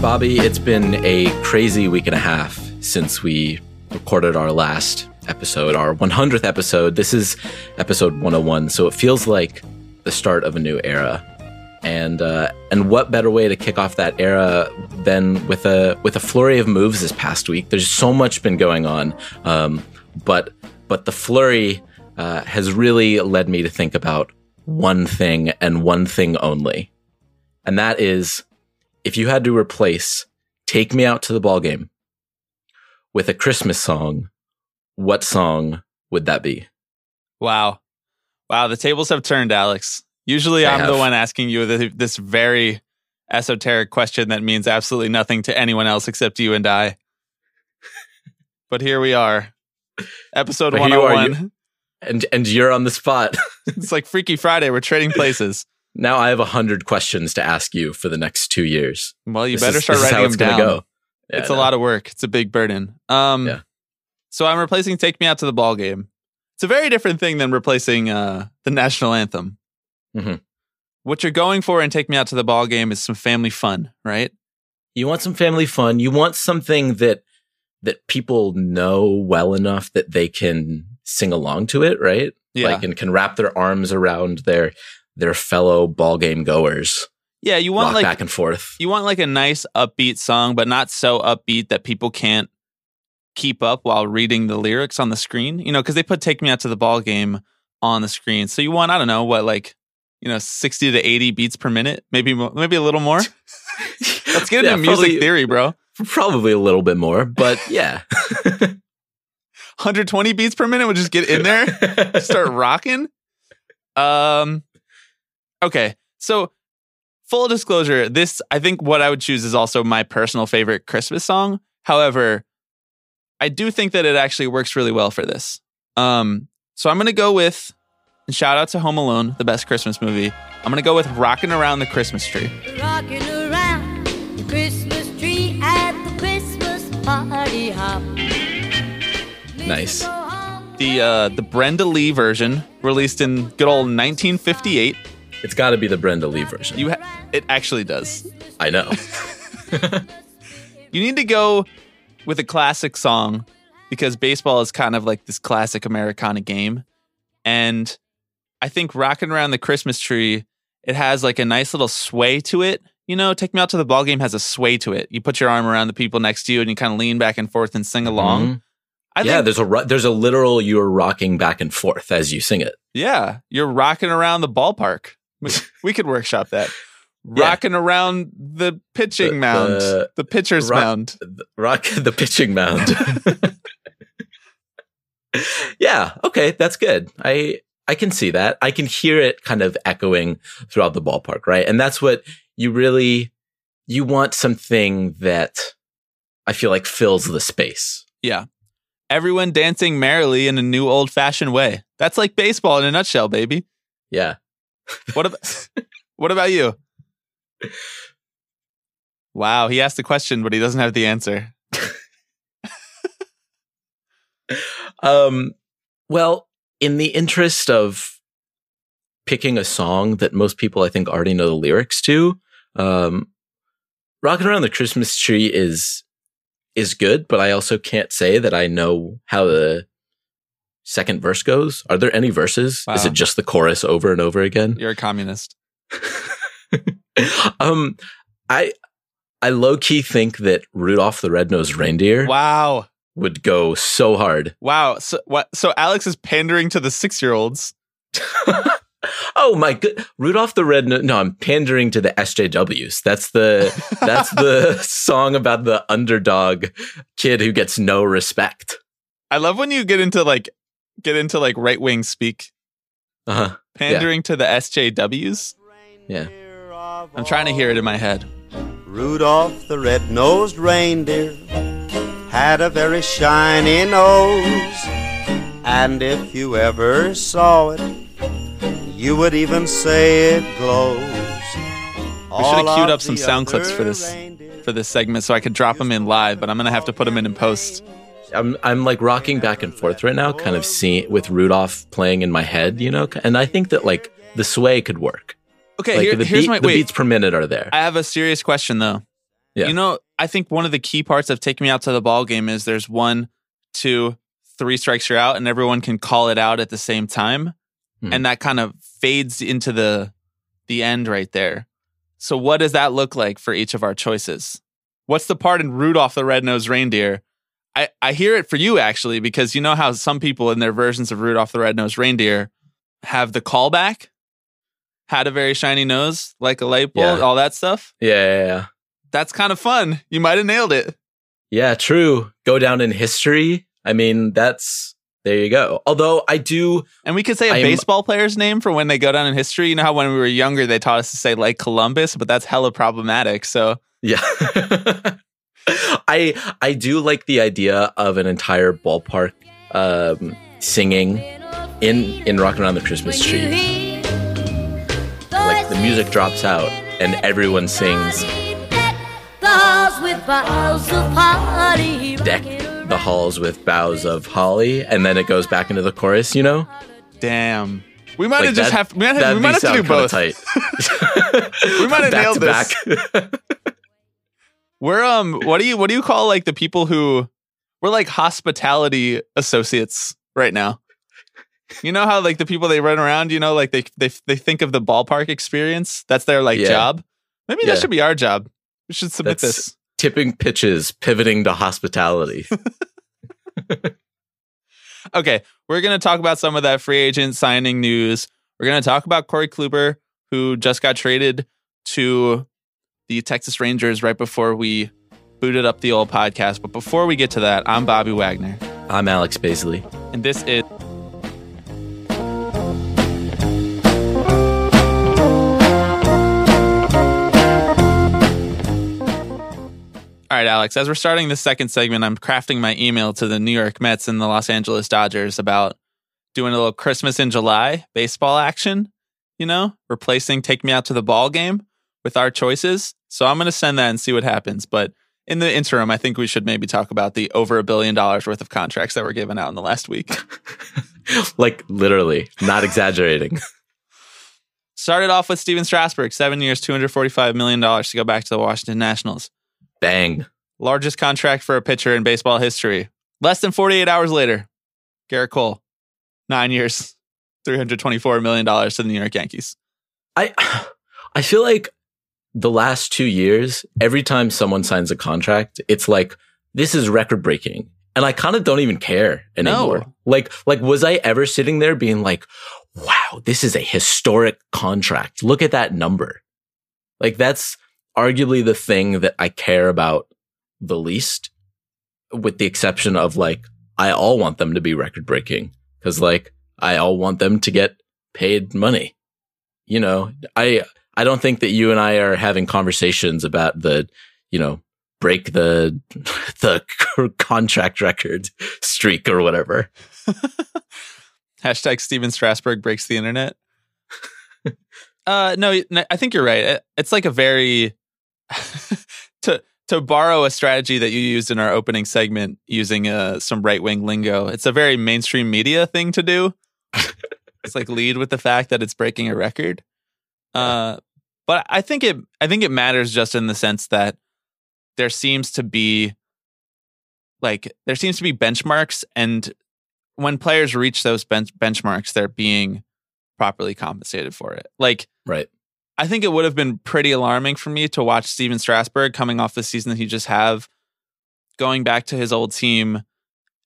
Bobby, it's been a crazy week and a half since we recorded our last episode, our 100th episode. This is episode 101, so it feels like the start of a new era. And uh, and what better way to kick off that era than with a with a flurry of moves this past week? There's so much been going on, um, but but the flurry uh, has really led me to think about one thing and one thing only, and that is if you had to replace "Take Me Out to the Ball Game" with a Christmas song, what song would that be? Wow. Wow. The tables have turned, Alex. Usually They I'm the one asking you this very esoteric question that means absolutely nothing to anyone else except you and I. but here we are. Episode But here you are, 101. And and you're on the spot. it's like Freaky Friday. We're trading places. Now I have a hundred questions to ask you for the next two years. Well, you This better is- start this is how writing it's them down. Go. Yeah, it's I a lot of work. It's a big burden. Um, Yeah. So I'm replacing "Take Me Out to the Ball Game." It's a very different thing than replacing uh, the national anthem. Mhm. What you're going for in "Take Me Out to the Ball Game" is some family fun, right? You want some family fun. You want something that that people know well enough that they can sing along to it, right? Yeah. Like and can wrap their arms around their their fellow ball game goers. Yeah, you want like back and forth. you want like a nice upbeat song, but not so upbeat that people can't keep up while reading the lyrics on the screen. You know, because they put "Take Me Out to the Ball Game" on the screen, so you want I don't know what like you know sixty to eighty beats per minute, maybe maybe a little more. Let's get into Yeah, music probably- theory, bro. Probably a little bit more, but yeah. 120 beats per minute would just get in there, start rocking. Um, okay, so full disclosure, this I think what I would choose is also my personal favorite Christmas song. However, I do think that it actually works really well for this. Um, so I'm gonna go with and shout out to Home Alone, the best Christmas movie. I'm gonna go with "Rocking Around the Christmas Tree." Rocking around the Christmas tree at the Christmas party hop. Nice. The uh, the Brenda Lee version, released in good old 1958. It's got to be the Brenda Lee version. You ha- it actually does. I know. You need to go with a classic song because baseball is kind of like this classic Americana game. And I think Rocking Around the Christmas Tree, it has like a nice little sway to it. You know, Take Me Out to the Ball Game has a sway to it. You put your arm around the people next to you and you kind of lean back and forth and sing along. Mhm. I yeah, think, there's a there's a literal you're rocking back and forth as you sing it. yeah, you're rocking around the ballpark. We- could workshop that. Yeah. Rocking around the pitching The- mound, the- the pitcher's rock- mound. The- Rock the pitching mound. yeah, okay, that's good. I I can see that. I can hear it kind of echoing throughout the ballpark, right? And that's what you really you want something that I feel like fills the space. Yeah. Everyone dancing merrily in a new old fashioned way. That's like baseball in a nutshell, baby. Yeah. What about what about you? Wow, he asked a question, but he doesn't have the answer. Um, well, in the interest of picking a song that most people I think already know the lyrics to, um, "Rocking Around the Christmas Tree" is is good, but I also can't say that I know how the second verse goes. Are there any verses? Is it just the chorus over and over again? You're a communist. um, I I low key think that Rudolph the Red-Nosed Reindeer Wow. would go so hard. Wow. So what so Alex is pandering to the six year olds. oh my good Rudolph the Red no, no I'm pandering to the SJWs. That's the that's the song about the underdog kid who gets no respect. I love when you get into like get into like right wing speak. Uh-huh. Pandering to the SJWs. Yeah. I'm trying to hear it in my head. Rudolph the red-nosed reindeer had a very shiny nose. And if you ever saw it, you would even say it glows. We should have queued up some sound clips for this for this segment so I could drop them in live, but I'm gonna have to put them in in post. I'm I'm like rocking back and forth right now, kind of seeing with Rudolph playing in my head, you know, and I think that like the sway could work. Okay, Like here- the, here's beat- my the wait. beats per minute are there. I have a serious question though. Yeah. You know, I think one of the key parts of taking me out to the ball game is there's one, two, three strikes you're out, and everyone can call it out at the same time, Hmm. and that kind of fades into the the end right there. So, what does that look like for each of our choices? What's the part in Rudolph the Red-Nosed Reindeer? I, I hear it for you actually because you know how some people in their versions of Rudolph the Red-Nosed Reindeer have the callback, had a very shiny nose like a light bulb, Yeah. all that stuff yeah, yeah, yeah. that's kind of fun. You might have nailed it. Yeah, true. Go down in history. I mean, that's there you go. Although I do And we could say a I'm- baseball player's name for when they go down in history. You know how when we were younger they taught us to say like Columbus, but that's hella problematic. So Yeah. I I do like the idea of an entire ballpark um, singing in in Rockin' Around the Christmas Tree. Like the music drops out and everyone sings deck the halls with boughs of holly and then it goes back into the chorus, you know? damn. We might Like have just have we might have, we might have to do both. Tight. We might have Back nailed to this. We're um what do you what do you call like the people who we're like hospitality associates right now. You know how like the people they run around, you know, like they they they think of the ballpark experience. That's their like Yeah. job. Maybe Yeah. that should be our job. We should submit That's- this. Tipping pitches, pivoting to hospitality. Okay, we're going to talk about some of that free agent signing news. We're going to talk about Corey Kluber, who just got traded to the Texas Rangers right before we booted up the old podcast. But before we get to that, I'm Bobby Wagner, I'm Alex Baisley. and this is. All right, Alex, as we're starting the second segment, I'm crafting my email to the New York Mets and the Los Angeles Dodgers about doing a little Christmas in July baseball action, you know, replacing Take Me Out to the Ball game with our choices. So I'm going to send that and see what happens. But in the interim, I think we should maybe talk about the over a billion dollars worth of contracts that were given out in the last week. like literally, not exaggerating. Started off with Stephen Strasburg, seven years, $245 million to go back to the Washington Nationals. Bang. Largest contract for a pitcher in baseball history. Less than 48 hours later, Gerrit Cole, nine years, $324 million to the New York Yankees. I I feel like the last two years, every time someone signs a contract, it's like this is record breaking. And I kind of don't even care anymore. No. Like, like, was I ever sitting there being like, wow, this is a historic contract. Look at that number. Like, that's arguably the thing that I care about the least, with the exception of like, I all want them to be record breaking because like, I all want them to get paid money. You know, I, I don't think that you and I are having conversations about the, you know, break the the contract record streak or whatever. Hashtag Stephen Strasburg breaks the internet. uh, no, I think you're right. It's like a very to to borrow a strategy that you used in our opening segment using uh, some right wing lingo. It's a very mainstream media thing to do. it's like lead with the fact that it's breaking a record. Uh, but I think it I think it matters just in the sense that there seems to be like there seems to be benchmarks and when players reach those bench- benchmarks they're being properly compensated for it like Right. i think it would have been pretty alarming for me to watch stephen strasburg coming off the season that he just have going back to his old team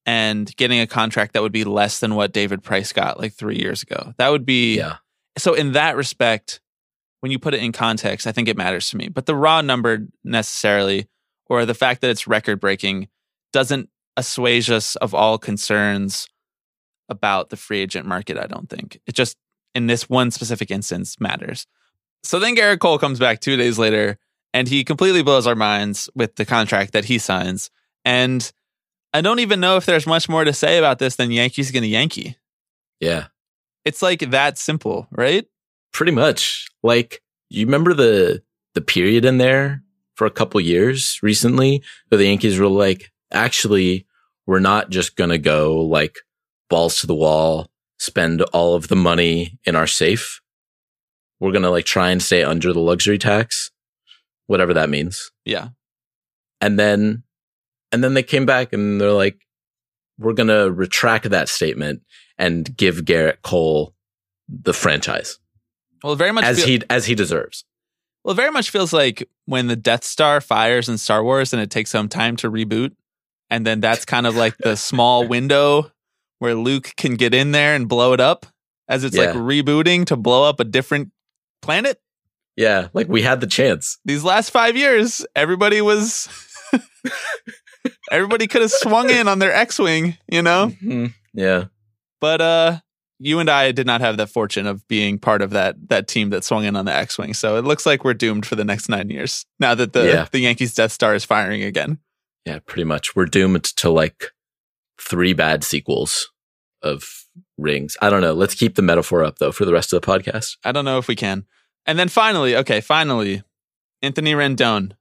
and getting a contract that would be less than what david price got like three years ago that would be Yeah. so in that respect when you put it in context i think it matters to me but the raw number necessarily or the fact that it's record breaking doesn't assuage us of all concerns about the free agent market i don't think it just in this one specific instance matters so then gerrit cole comes back two days later and he completely blows our minds with the contract that he signs. And I don't even know if there's much more to say about this than Yankees gonna Yankee. Yeah. It's like that simple, right? Pretty much. Like you remember the the period in there for a couple years recently where the Yankees were like, actually, we're not just gonna go like balls to the wall, spend all of the money in our safe. We're gonna like try and stay under the luxury tax, whatever that means. Yeah. And then and then they came back and they're like, we're gonna retract that statement and give Gerrit Cole the franchise Well, very much as feel- he as he deserves. well, it very much feels like when the Death Star fires in Star Wars and it takes some time to reboot, and then that's kind of like the small window where Luke can get in there and blow it up as it's like rebooting to blow up a different planet. Yeah, like we had the chance. These last five years, everybody was. everybody could have swung in on their X-wing, you know. Mhm. Yeah. But uh you and I did not have the fortune of being part of that that team that swung in on the X-wing. So it looks like we're doomed for the next 9 years. Now that the Yeah. the Yankees Death Star is firing again. Yeah, pretty much. We're doomed to like three bad sequels of rings. I don't know. Let's keep the metaphor up though for the rest of the podcast. I don't know if we can. And then finally, okay, finally, Anthony Rendon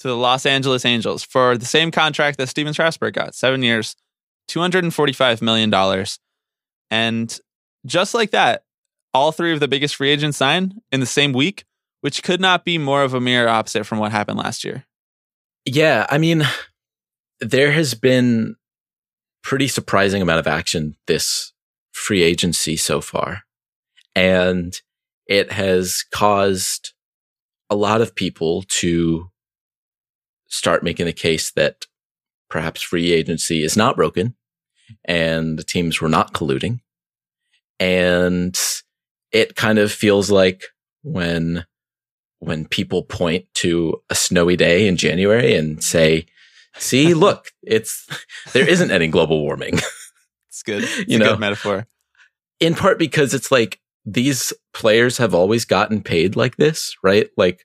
to the Los Angeles Angels for the same contract that Stephen Strasburg got, 7 years, 245 million dollars. And just like that, all three of the biggest free agents sign in the same week, which could not be more of a mirror opposite from what happened last year. Yeah, I mean, there has been pretty surprising amount of action this free agency so far. And it has caused a lot of people to start making the case that perhaps free agency is not broken and the teams were not colluding. And it kind of feels like when when people point to a snowy day in January and say, see, look, it's, there isn't any global warming. It's good. It's You know. good metaphor. In part because it's like these players have always gotten paid like this, right? Like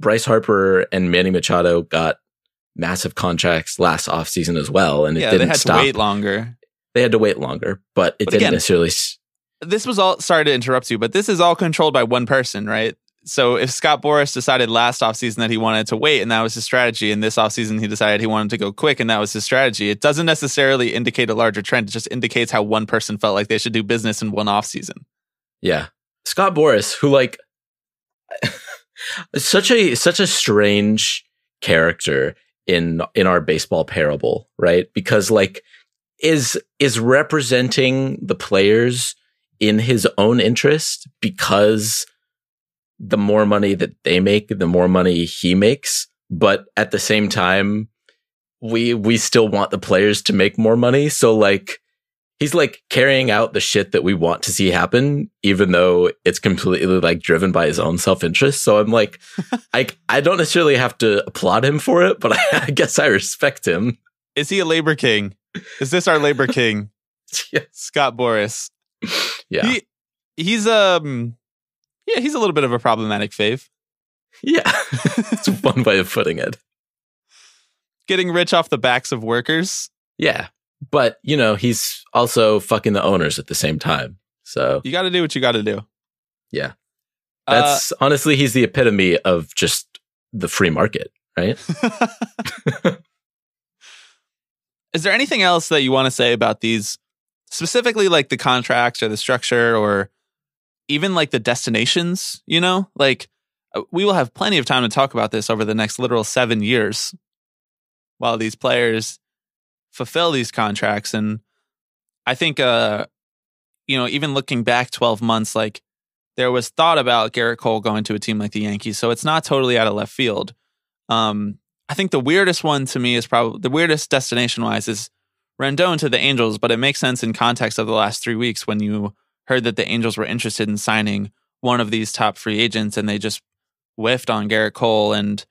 Bryce Harper and Manny Machado got massive contracts last offseason as well. And it yeah, didn't they had stop. to wait longer. They had to wait longer, but it But didn't again- necessarily. s- this was all sorry to interrupt you, but this is all controlled by one person, right? So if Scott Boras decided last offseason that he wanted to wait and that was his strategy, and this offseason he decided he wanted to go quick and that was his strategy, it doesn't necessarily indicate a larger trend. It just indicates how one person felt like they should do business in one offseason. Yeah. Scott Boras, who like such a such a strange character in in our baseball parable, right? Because like is is representing the players in his own interest because the more money that they make, the more money he makes, but at the same time we we still want the players to make more money. So like he's like carrying out the shit that we want to see happen, even though it's completely like driven by his own self interest. So I'm like, I I don't necessarily have to applaud him for it, but I, I guess I respect him. Is he a labor king? Is this our labor king, yeah, Scott Boras? yeah, He he's um yeah, he's a little bit of a problematic fave. yeah. it's one way of putting it. Getting rich off the backs of workers. Yeah, but you know he's also fucking the owners at the same time. So You gotta do what you gotta do. yeah, Uh, that's honestly he's the epitome of just the free market, right? Is there anything else that you want to say about these, specifically like the contracts or the structure or even like the destinations? You know, like uh, we will have plenty of time to talk about this over the next literal seven years while these players fulfill these contracts. And I think, uh, you know, even looking back 12 months, like there was thought about Gerrit Cole going to a team like the Yankees. So it's not totally out of left field. Um, I think the weirdest one to me is probably the weirdest destination wise is Rendon to the Angels, but it makes sense in context of the last three weeks when you heard that the Angels were interested in signing one of these top free agents and they just whiffed on Gerrit Cole and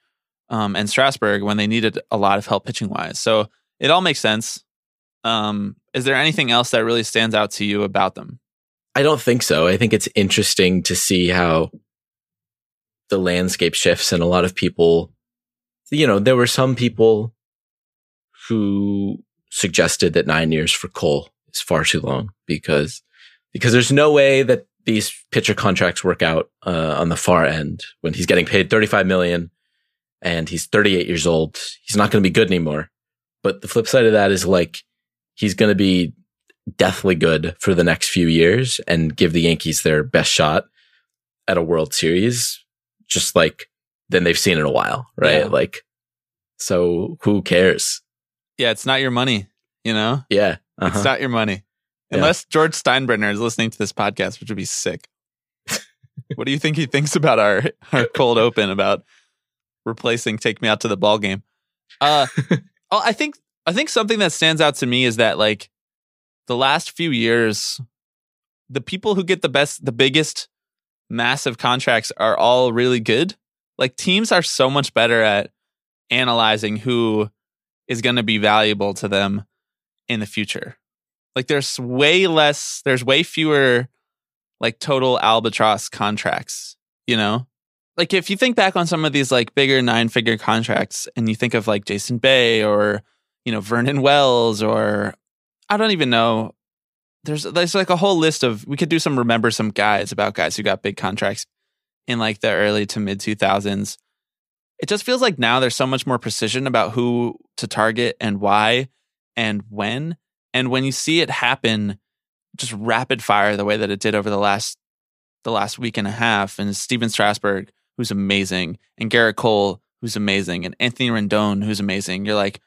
um, and Strasburg when they needed a lot of help pitching wise. So it all makes sense. Um, is there anything else that really stands out to you about them? I don't think so. I think it's interesting to see how the landscape shifts and a lot of people you know, there were some people who suggested that nine years for Cole is far too long because because there's no way that these pitcher contracts work out uh, on the far end when he's getting paid 35 million and he's 38 years old. He's not going to be good anymore. But the flip side of that is like he's going to be deathly good for the next few years and give the Yankees their best shot at a World Series, just like than they've seen in a while, right? Yeah. Like, so who cares? Yeah, it's not your money, you know? Yeah. uh-huh. It's not your money. Yeah. Unless George Steinbrenner is listening to this podcast, which would be sick. what do you think he thinks about our, our cold open about replacing Take Me Out to the Ball Game? Uh, oh, I think I think something that stands out to me is that like the last few years, the people who get the best, the biggest, massive contracts are all really good. Like teams are so much better at analyzing who is going to be valuable to them in the future. Like there's way less, there's way fewer like total albatross contracts, you know? Like if you think back on some of these like bigger nine figure contracts and you think of like Jason Bay or, you know, Vernon Wells or I don't even know. There's there's like a whole list of we could do some remember some guys about guys who got big contracts in like the early to mid 2000s. It just feels like now there's so much more precision about who to target and why and when. And when you see it happen just rapid fire the way that it did over the last the last week and a half and Stephen Strasburg who's amazing and Gerrit Cole who's amazing and Anthony Rendon who's amazing. You're like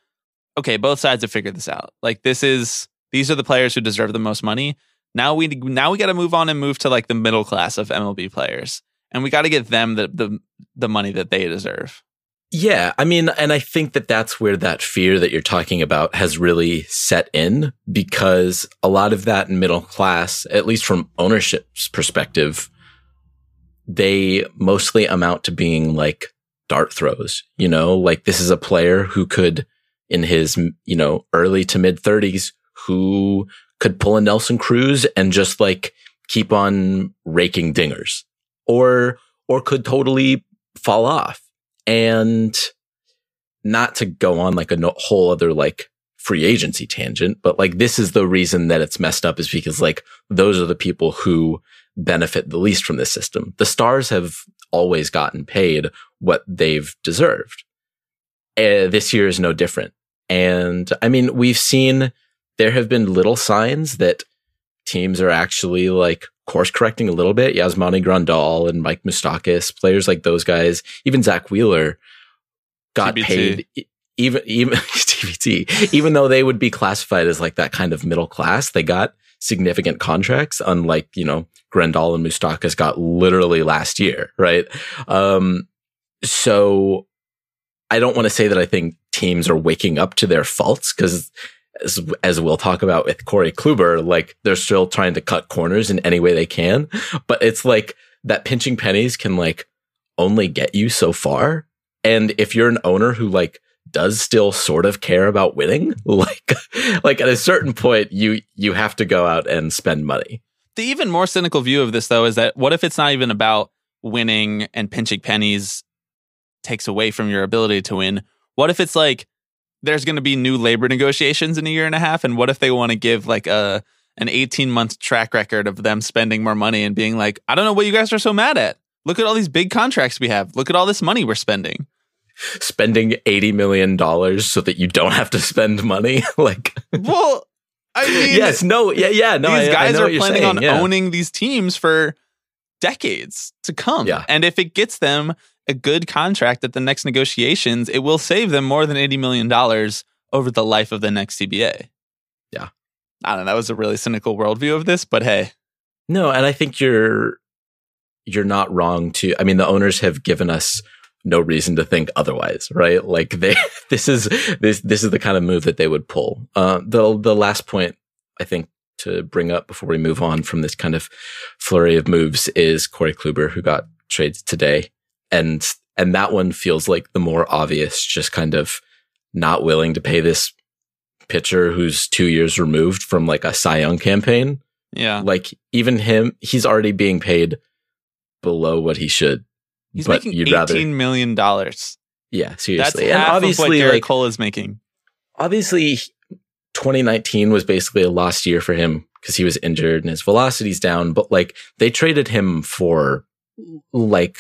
okay, both sides have figured this out. Like this is these are the players who deserve the most money. Now we now we got to move on and move to like the middle class of MLB players, and we got to get them the the the money that they deserve. Yeah, I mean, and I think that that's where that fear that you're talking about has really set in because a lot of that middle class, at least from ownership's perspective, they mostly amount to being like dart throws, you know, like this is a player who could in his, you know, early to mid 30s who could pull a Nelson Cruz and just like keep on raking dingers or or could totally fall off and not to go on like a whole other like free agency tangent but like this is the reason that it's messed up is because like those are the people who benefit the least from this system. The stars have always gotten paid what they've deserved. Uh, this year is no different. And i mean we've seen there have been little signs that teams are actually like course correcting a little bit. Yasmani Grandal and Mike Moustakas, players like those guys, even Zack Wheeler got TBT. paid even even TBT, even though they would be classified as like that kind of middle class, they got significant contracts, unlike, you know, Grandal and Moustakas got literally last year, right? Um, so I don't want to say that I think teams are waking up to their faults because as, as we'll talk about with Corey Kluber, like they're still trying to cut corners in any way they can. But it's like that pinching pennies can like only get you so far. And if you're an owner who like does still sort of care about winning, like, like at a certain point, you, you have to go out and spend money. The even more cynical view of this, though, is that what if it's not even about winning and pinching pennies takes away from your ability to win? What if it's like there's going to be new labor negotiations in a year and a half, and what if they want to give like a an 18 month track record of them spending more money and being like, I don't know what you guys are so mad at. Look at all these big contracts we have. Look at all this money we're spending. Spending $80 million so that you don't have to spend money. like, Well, I mean, yes, no, yeah, yeah, no, these I- guys are planning saying, on yeah. owning these teams for decades to come. Yeah. And if it gets them a good contract at the next negotiations, it will save them more than $80 million over the life of the next CBA. Yeah. I don't know. That was a really cynical worldview of this, but hey, No, and I think you're you're not wrong to I mean the owners have given us no reason to think otherwise, right? Like they this is this this is the kind of move that they would pull. Uh the the last point I think to bring up before we move on from this kind of flurry of moves is Corey Kluber who got traded today. And and that one feels like the more obvious just kind of not willing to pay this pitcher who's 2 years removed from like a Cy Young campaign yeah. like even him, he's already being paid below what he should. He's but making you'd $18 rather million dollars Yeah, That's seriously. half and of what obviously, Gerrit like Cole is making. obviously 2019 was basically a lost year for him because he was injured and his velocity's down, but like they traded him for like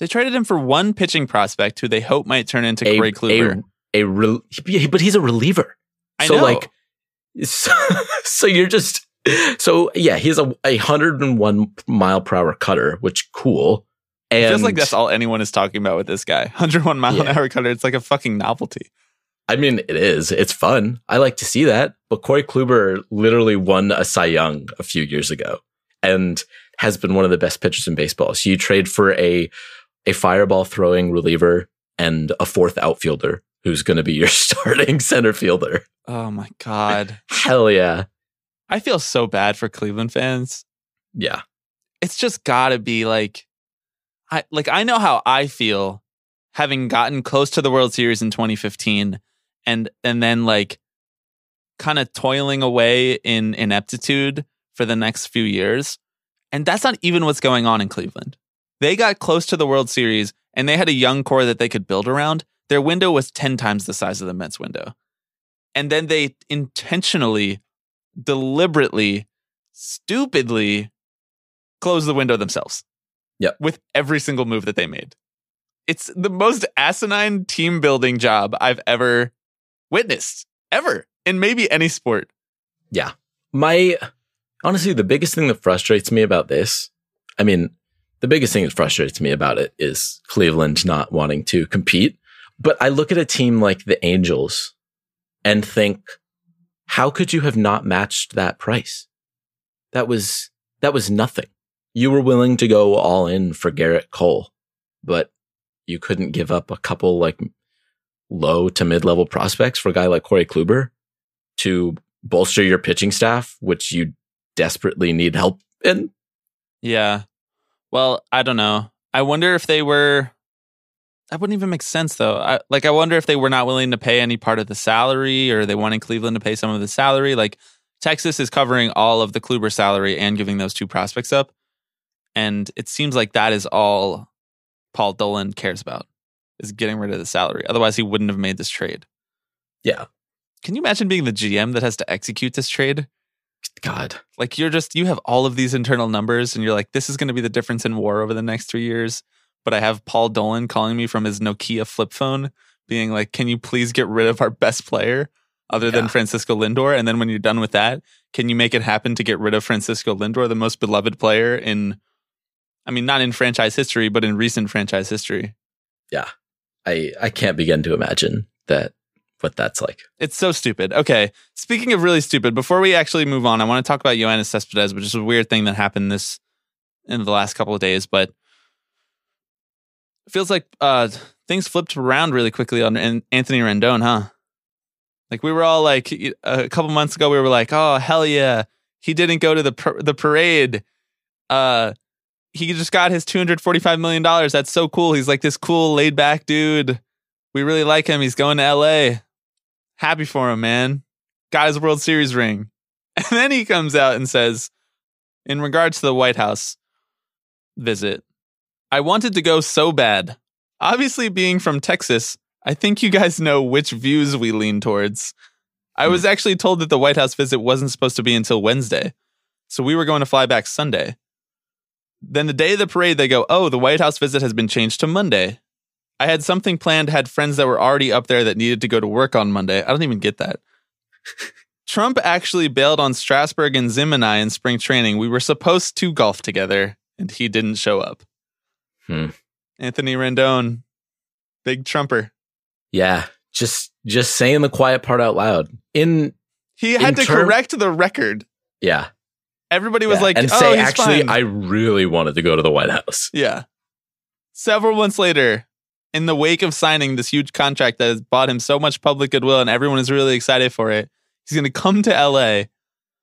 They traded him for one pitching prospect who they hope might turn into a, Corey Kluber. a, a he- but he's a reliever. I so know. like so, so you're just so yeah, he has a, a 101 mile per hour cutter, which cool. And it feels like that's all anyone is talking about with this guy. 101 mile an hour cutter. It's like a fucking novelty. I mean, it is. It's fun. I like to see that. But Corey Kluber literally won a Cy Young a few years ago and has been one of the best pitchers in baseball. So you trade for a a fireball throwing reliever and a fourth outfielder who's going to be your starting center fielder. Oh my god. Hell yeah. I feel so bad for Cleveland fans. Yeah. It's just got to be like I like I know how I feel having gotten close to the World Series in 2015 and and then like kind of toiling away in ineptitude for the next few years. And that's not even what's going on in Cleveland. They got close to the World Series and they had a young core that they could build around. Their window was 10 times the size of the Mets window. And then they intentionally, deliberately, stupidly closed the window themselves. Yep. With every single move that they made. It's the most asinine team building job I've ever witnessed, ever, in maybe any sport. Yeah. My honestly, the biggest thing that frustrates me about this, I mean, the biggest thing that frustrates me about it is Cleveland not wanting to compete. But I look at a team like the Angels and think, how could you have not matched that price? That was, that was nothing. You were willing to go all in for Gerrit Cole, but you couldn't give up a couple like low to mid level prospects for a guy like Corey Kluber to bolster your pitching staff, which you desperately need help in. Yeah. Well, I don't know. I wonder if they were. That wouldn't even make sense, though. I, like, I wonder if they were not willing to pay any part of the salary, or they wanted Cleveland to pay some of the salary. Like, Texas is covering all of the Kluber salary and giving those two prospects up, and it seems like that is all Paul Dolan cares about is getting rid of the salary. Otherwise, he wouldn't have made this trade. Yeah. Can you imagine being the GM that has to execute this trade? God. Like you're just you have all of these internal numbers and you're like this is going to be the difference in war over the next 3 years. But I have Paul Dolan calling me from his Nokia flip phone being like can you please get rid of our best player other than Francisco Lindor and then when you're done with that, can you make it happen to get rid of Francisco Lindor, the most beloved player in I mean not in franchise history but in recent franchise history. Yeah. I, I can't begin to imagine that what that's like. It's so stupid. Okay. Speaking of really stupid, before we actually move on, I want to talk about Yoenis Cespedes, which is a weird thing that happened this in the last couple of days, but it feels like uh things flipped around really quickly on Anthony Rendon, huh? Like we were all like a couple months ago, we were like, "Oh hell yeah, he didn't go to the par- the parade." Uh, he just got his two hundred forty five million dollars. That's so cool. He's like this cool, laid back dude. We really like him. He's going to L.A happy for him, man. Got his World Series ring. And then he comes out and says, in regards to the White House visit, I wanted to go so bad. Obviously, being from Texas, I think you guys know which views we lean towards. I hmm. was actually told that the White House visit wasn't supposed to be until Wednesday. So we were going to fly back Sunday. Then the day of the parade, they go, Oh, the White House visit has been changed to Monday. I had something planned, had friends that were already up there that needed to go to work on Monday. I don't even get that. Trump actually bailed on Strasburg and Zim and I in spring training. We were supposed to golf together, and he didn't show up. Hmm. Anthony Rendon, big Trumper. Yeah. Just, just saying the quiet part out loud in, He had In to term- correct the record. yeah. Everybody was Yeah. like, and "Oh, say, he's actually, fine." I really wanted to go to the White House. Yeah. Several months later, in the wake of signing this huge contract that has bought him so much public goodwill and everyone is really excited for it, he's going to come to LA,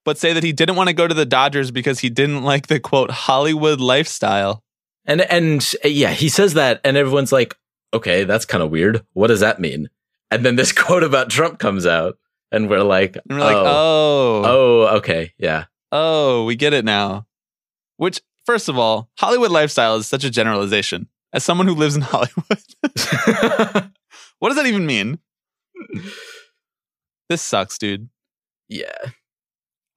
but say that he didn't want to go to the Dodgers because he didn't like the quote Hollywood lifestyle. And, and yeah, he says that and everyone's like, okay, that's kind of weird. What does that mean? And then this quote about Trump comes out and we're like, And we're like, oh, oh, oh, okay. Yeah. oh, we get it now. Which, first of all, Hollywood lifestyle is such a generalization. As someone who lives in Hollywood, what does that even mean? This sucks, dude. yeah.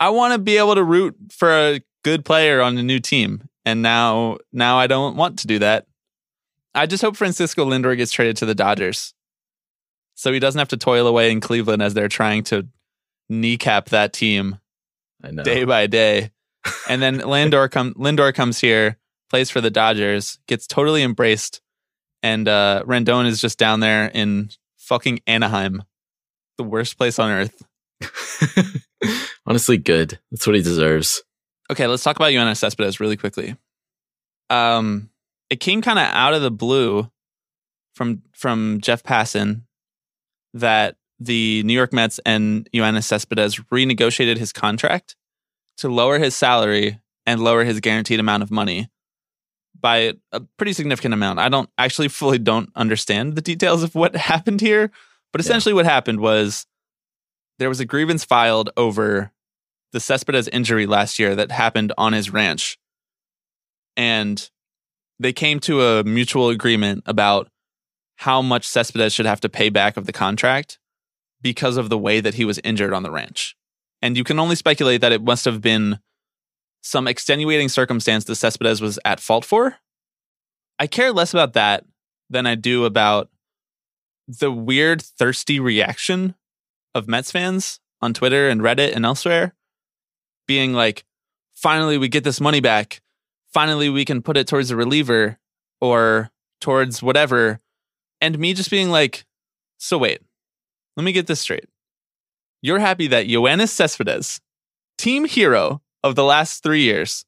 I want to be able to root for a good player on a new team, and now now I don't want to do that. I just hope Francisco Lindor gets traded to the Dodgers, so he doesn't have to toil away in Cleveland as they're trying to kneecap that team I know. day by day. And then Lindor come Lindor comes here, plays for the Dodgers, gets totally embraced, and uh, Rendon is just down there in fucking Anaheim, the worst place on earth. Honestly, good. That's what he deserves. Okay, let's talk about Yoenis Cespedes really quickly. Um, it came kind of out of the blue from from Jeff Passan that the New York Mets and Yoenis Cespedes renegotiated his contract to lower his salary and lower his guaranteed amount of money by a pretty significant amount. I don't actually fully don't understand the details of what happened here, but essentially what happened was there was a grievance filed over the Cespedes injury last year that happened on his ranch. And they came to a mutual agreement about how much Cespedes should have to pay back of the contract because of the way that he was injured on the ranch. And you can only speculate that it must have been some extenuating circumstance that Cespedes was at fault for. I care less about that than I do about the weird, thirsty reaction of Mets fans on Twitter and Reddit and elsewhere being like, finally, we get this money back. Finally, we can put it towards a reliever or towards whatever. And me just being like, so wait, let me get this straight. You're happy that Yoenis Cespedes, team hero of the last three years,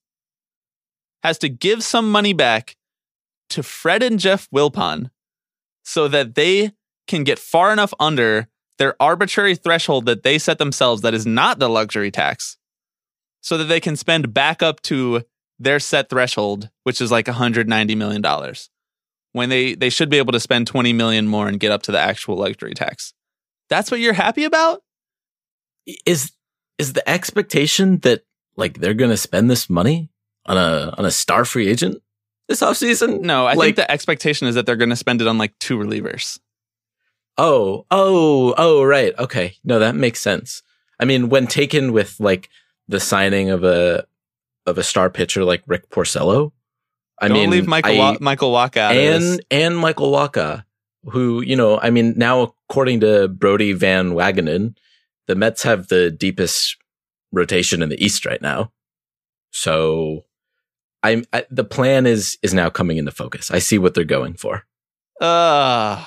has to give some money back to Fred and Jeff Wilpon so that they can get far enough under their arbitrary threshold that they set themselves that is not the luxury tax so that they can spend back up to their set threshold which is like 190 million dollars when they they should be able to spend 20 million more and get up to the actual luxury tax. That's what you're happy about? Is is the expectation that like they're gonna spend this money on a on a star free agent this offseason? no i like, think the expectation is that they're going to spend it on like two relievers Oh, oh, oh, right. Okay. No, that makes sense. I mean, when taken with like the signing of a of a star pitcher like Rick Porcello, I don't mean, leave michael I- Wa- michael Wacha out of this. and and Michael Wacha, who you know, I mean, now according to Brodie Van Wagenen, the Mets have the deepest rotation in the East right now. So, I'm I, the plan is is now coming into focus. I see what they're going for. Uh,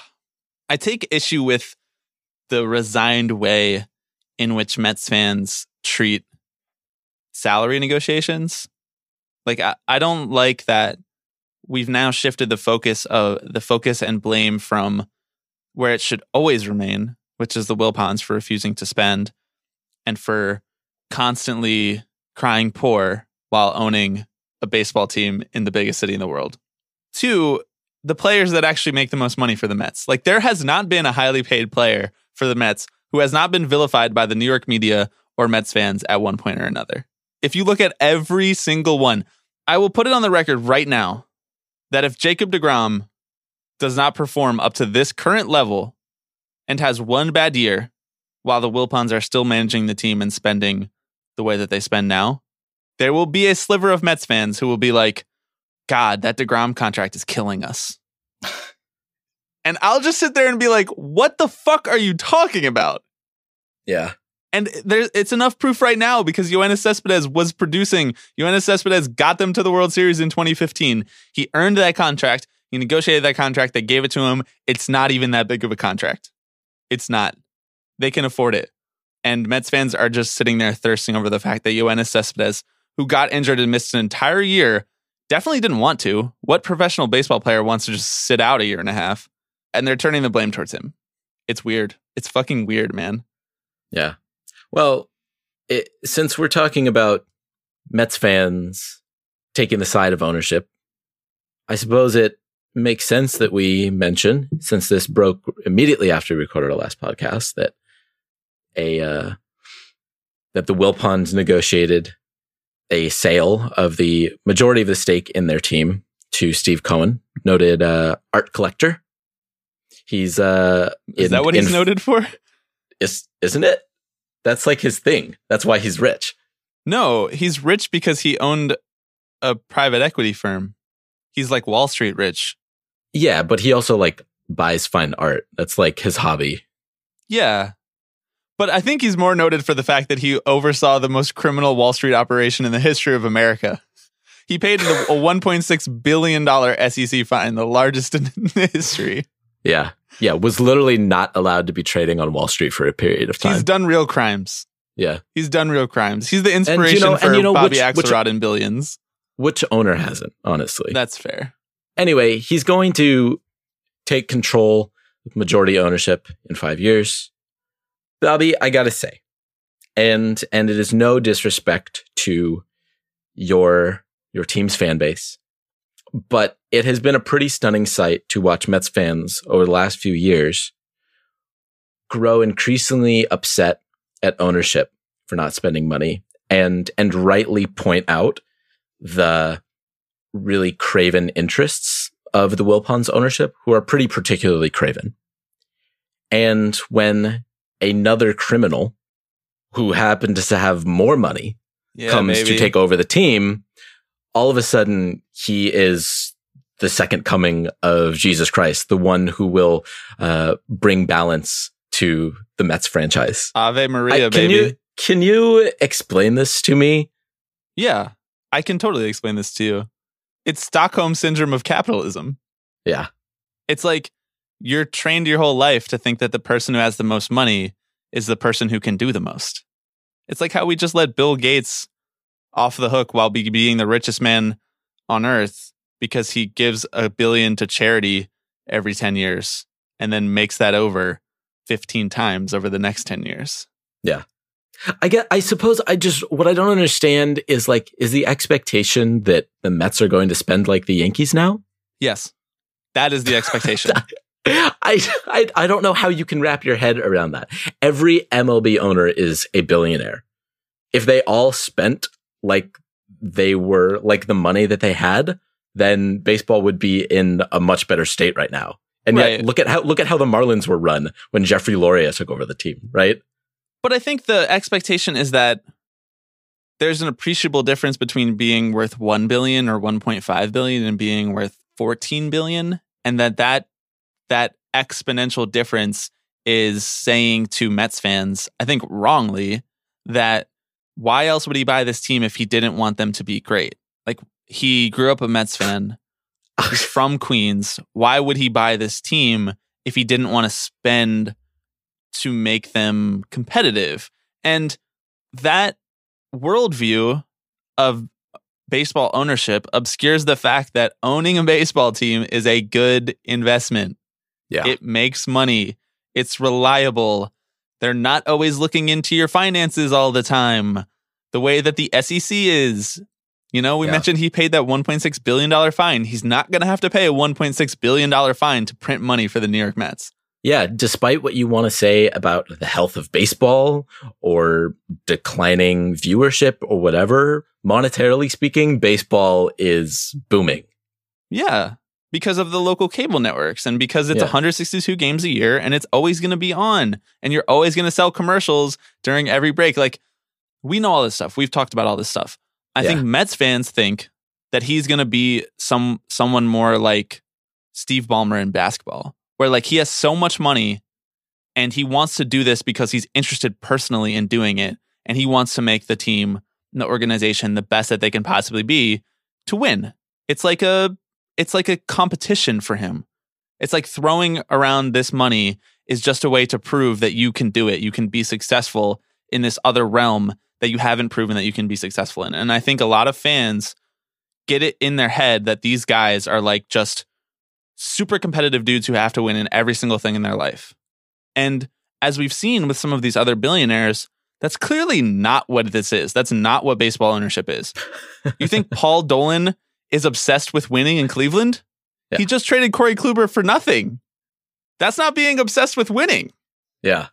I take issue with the resigned way in which Mets fans treat salary negotiations. Like I, I don't like that we've now shifted the focus of the focus and blame from where it should always remain, which is the Wilpons for refusing to spend and for constantly crying poor while owning a baseball team in the biggest city in the world. Two, the players that actually make the most money for the Mets. Like there has not been a highly paid player for the Mets who has not been vilified by the New York media or Mets fans at one point or another. If you look at every single one, I will put it on the record right now that if Jacob DeGrom does not perform up to this current level and has one bad year while the Wilpons are still managing the team and spending the way that they spend now, there will be a sliver of Mets fans who will be like, God, that DeGrom contract is killing us. and I'll just sit there and be like, what the fuck are you talking about? Yeah. And there's it's enough proof right now because Yoenis Cespedes was producing. Yoenis Cespedes got them to the World Series in 2015. He earned that contract. He negotiated that contract. They gave it to him. It's not even that big of a contract. It's not. They can afford it. And Mets fans are just sitting there thirsting over the fact that Yoenis Cespedes, who got injured and missed an entire year, definitely didn't want to. What professional baseball player wants to just sit out a year and a half? And they're turning the blame towards him. It's weird. It's fucking weird, man. Yeah. Well, it, since we're talking about Mets fans taking the side of ownership, I suppose it makes sense that we mention, since this broke immediately after we recorded our last podcast, that a uh, that the Wilpons negotiated a sale of the majority of the stake in their team to Steve Cohen, noted uh, art collector He's uh Is in- that what in- he's noted for? Is, isn't it? That's like his thing. That's why he's rich. No, he's rich because he owned a private equity firm. He's like Wall Street rich. Yeah, but he also like buys fine art. That's like his hobby. Yeah. But I think he's more noted for the fact that he oversaw the most criminal Wall Street operation in the history of America. He paid a a $1.6 billion SEC fine, the largest in history. Yeah. Yeah, was literally not allowed to be trading on Wall Street for a period of time. He's done real crimes. yeah. He's done real crimes. He's the you know- inspiration for you know Bobby which- which- Axelrod in Billions. Which owner hasn't, honestly? That's fair. anyway, he's going to take control of majority ownership in five years. Bobby, I gotta say, and and it is no disrespect to your your team's fan base, but it has been a pretty stunning sight to watch Mets fans over the last few years grow increasingly upset at ownership for not spending money and and rightly point out the really craven interests of the Wilpons ownership, who are pretty particularly craven. And when another criminal who happens to have more money Yeah, comes maybe. to take over the team, all of a sudden he is the second coming of Jesus Christ, the one who will uh, bring balance to the Mets franchise. Ave I- Maria, can baby. you can you explain this to me? Yeah, I can totally explain this to you. It's Stockholm syndrome of capitalism. Yeah. It's like you're trained your whole life to think that the person who has the most money is the person who can do the most. It's like how we just let Bill Gates off the hook while be being the richest man on earth because he gives a billion to charity every 10 years and then makes that over 15 times over the next 10 years. Yeah. I get I suppose I just what I don't understand is like is the expectation that the Mets are going to spend like the Yankees now? Yes. That is the expectation. I, I I don't know how you can wrap your head around that. Every MLB owner is a billionaire. If they all spent like they were like the money that they had, then baseball would be in a much better state right now. And yet look at how look at how the Marlins were run when Jeffrey Loria took over the team, right? But I think the expectation is that there's an appreciable difference between being worth 1 billion or 1.5 billion and being worth 14 billion and that that that exponential difference is saying to Mets fans, I think wrongly, that why else would he buy this team if he didn't want them to be great? Like he grew up a Mets fan. He's from Queens. Why would he buy this team if he didn't want to spend to make them competitive? And that worldview of baseball ownership obscures the fact that owning a baseball team is a good investment. Yeah. It makes money. It's reliable. They're not always looking into your finances all the time, the way that the SEC is. You know, we Yeah. mentioned he paid that $1.6 billion fine. He's not going to have to pay a $1.6 billion fine to print money for the New York Mets. Yeah, despite what you want to say about the health of baseball or declining viewership or whatever, monetarily speaking, baseball is booming. Yeah, because of the local cable networks and because it's Yeah. 162 games a year and it's always going to be on and you're always going to sell commercials during every break. Like we know all this stuff. We've talked about all this stuff. I Yeah. think Mets fans think that he's going to be some someone more like Steve Ballmer in basketball, where like he has so much money and he wants to do this because he's interested personally in doing it and he wants to make the team and the organization the best that they can possibly be to win. It's like a it's like a competition for him. It's like throwing around this money is just a way to prove that you can do it. You can be successful in this other realm that you haven't proven that you can be successful in. And I think a lot of fans get it in their head that these guys are like just super competitive dudes who have to win in every single thing in their life. And as we've seen with some of these other billionaires, that's clearly not what this is. That's not what baseball ownership is. You think Paul Dolan is obsessed with winning in Cleveland? Yeah. He just traded Corey Kluber for nothing. That's not being obsessed with winning. Yeah.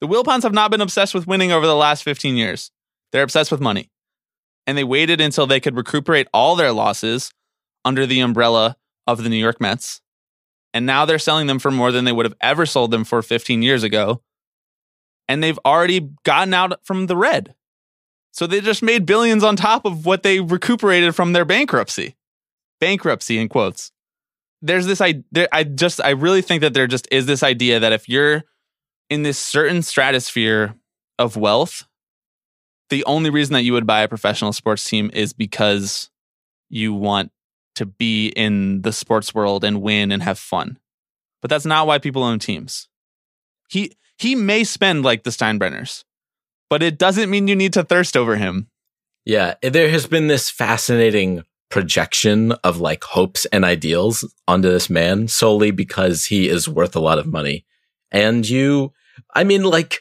The Wilpons have not been obsessed with winning over the last 15 years. They're obsessed with money. And they waited until they could recuperate all their losses under the umbrella of the New York Mets. And now they're selling them for more than they would have ever sold them for 15 years ago. And they've already gotten out from the red. So they just made billions on top of what they recuperated from their bankruptcy. Bankruptcy in quotes. There's this I there, I just I really think that there just is this idea that if you're in this certain stratosphere of wealth, the only reason that you would buy a professional sports team is because you want to be in the sports world and win and have fun. But that's not why people own teams. He he may spend like the Steinbrenners, but it doesn't mean you need to thirst over him. Yeah, there has been this fascinating projection of like hopes and ideals onto this man solely because he is worth a lot of money. And you, I mean, like,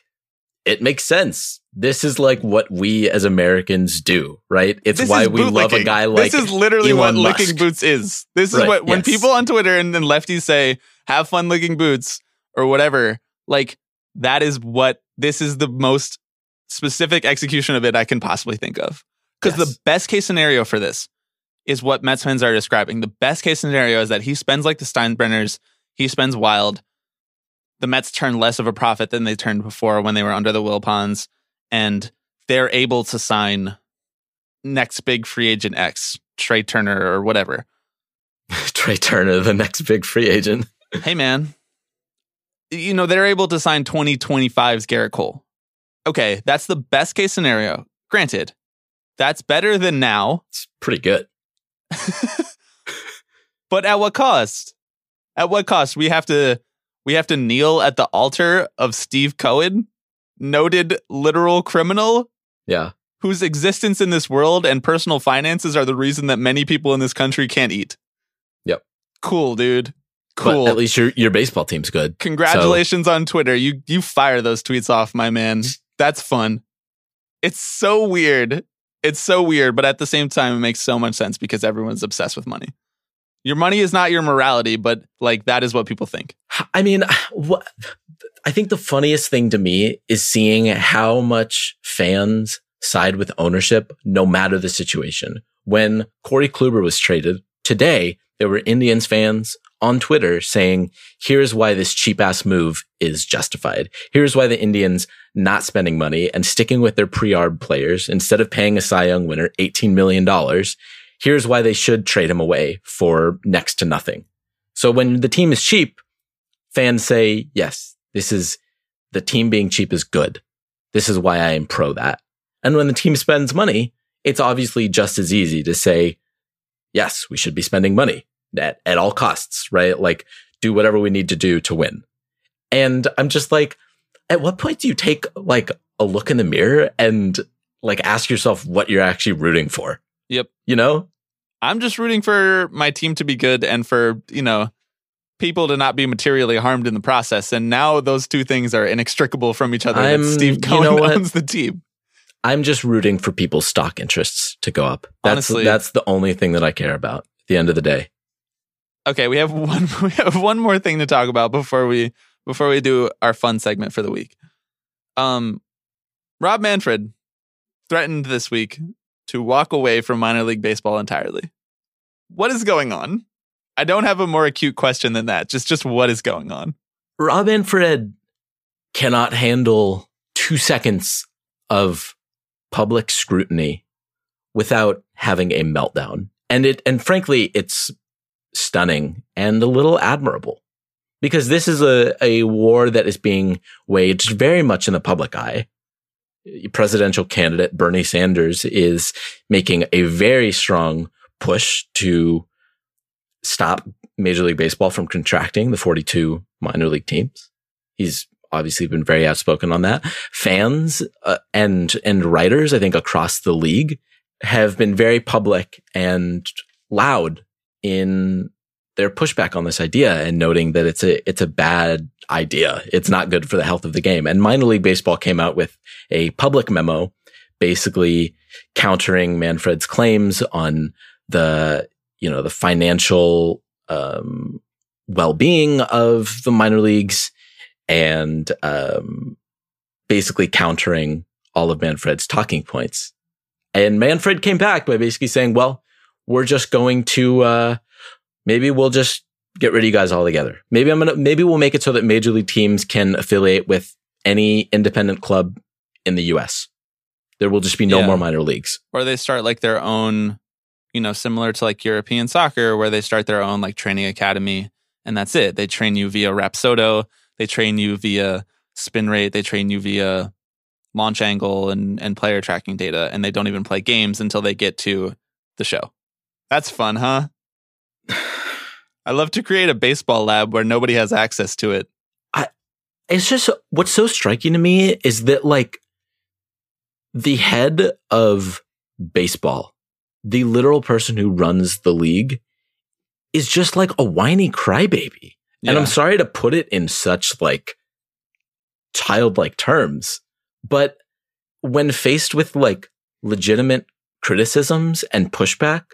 it makes sense. This is like what we as Americans do, right? It's This why we love a guy like This is literally Elon what Musk. licking boots is. This is Right, what when yes. people on Twitter and then lefties say, have fun licking boots or whatever, like that is what this is the most specific execution of it I can possibly think of. Because Yes. the best case scenario for this is what Mets fans are describing. The best case scenario is that he spends like the Steinbrenners, he spends wild. The Mets turn less of a profit than they turned before when they were under the Wilpons, and they're able to sign next big free agent X, Trey Turner or whatever. Trey Turner, the next big free agent. hey man, you know, they're able to sign 2025's Gerrit Cole. Okay, that's the best case scenario. Granted, that's better than now, It's pretty good. but at what cost? At what cost? We have to we have to kneel at the altar of Steve Cohen, noted literal criminal Yeah. whose existence in this world and personal finances are the reason that many people in this country can't eat. Yep. Cool, dude. Cool. But at least your your baseball team's good. Congratulations on Twitter. You you fire those tweets off, my man. That's fun. It's so weird. It's so weird, but at the same time, it makes so much sense because everyone's obsessed with money. Your money is not your morality, but like that is what people think. I mean, what I think the funniest thing to me is seeing how much fans side with ownership no matter the situation. When Corey Kluber was traded today, there were Indians fans on Twitter saying, here's why this cheap ass move is justified. Here's why the Indians not spending money and sticking with their pre-arb players instead of paying a Cy Young winner $18 million. Here's why they should trade him away for next to nothing. So when the team is cheap, fans say, yes, this is the team being cheap is good. This is why I am pro that. And when the team spends money, it's obviously just as easy to say, yes, we should be spending money at, at all costs, right? Like do whatever we need to do to win. And I'm just like, at what point do you take like a look in the mirror and like ask yourself what you're actually rooting for? Yep. You know? I'm just rooting for my team to be good and for, you know, people to not be materially harmed in the process. And now those two things are inextricable from each other. I'm- that Steve you Cohen know what? owns the team. I'm just rooting for people's stock interests to go up. That's Honestly. that's the only thing that I care about at the end of the day. Okay, we have one we have one more thing to talk about before we before we do our fun segment for the week. Um Rob Manfred threatened this week to walk away from minor league baseball entirely. What is going on? I don't have a more acute question than that. Just just what is going on? Rob Manfred cannot handle two seconds of public scrutiny without having a meltdown. And it, and frankly, it's stunning and a little admirable because this is a, a war that is being waged very much in the public eye. Presidential candidate Bernie Sanders is making a very strong push to stop Major League Baseball from contracting the 42 minor league teams. He's obviously been very outspoken on that. Fans uh, and and writers, I think across the league, have been very public and loud in their pushback on this idea and noting that it's a it's a bad idea. It's not good for the health of the game. And minor league baseball came out with a public memo basically countering Manfred's claims on the you know the financial um, well-being of the minor leagues and um, basically countering all of Manfred's talking points. And Manfred came back by basically saying, "Well, we're just going to uh, maybe we'll just get rid of you guys altogether. Maybe I'm gonna maybe we'll make it so that major league teams can affiliate with any independent club in the US. There will just be no Yeah. more minor leagues. or they start like their own, you know, similar to like European soccer, where they start their own like training academy, and that's it. They train you via Rapsodo, they train you via spin rate, they train you via launch angle and and player tracking data, and they don't even play games until they get to the show. That's fun, huh? I love to create a baseball lab where nobody has access to it. It's just what's so striking to me is that like the head of baseball, the literal person who runs the league is just like a whiny crybaby. And Yeah. I'm sorry to put it in such like childlike terms, but when faced with like legitimate criticisms and pushback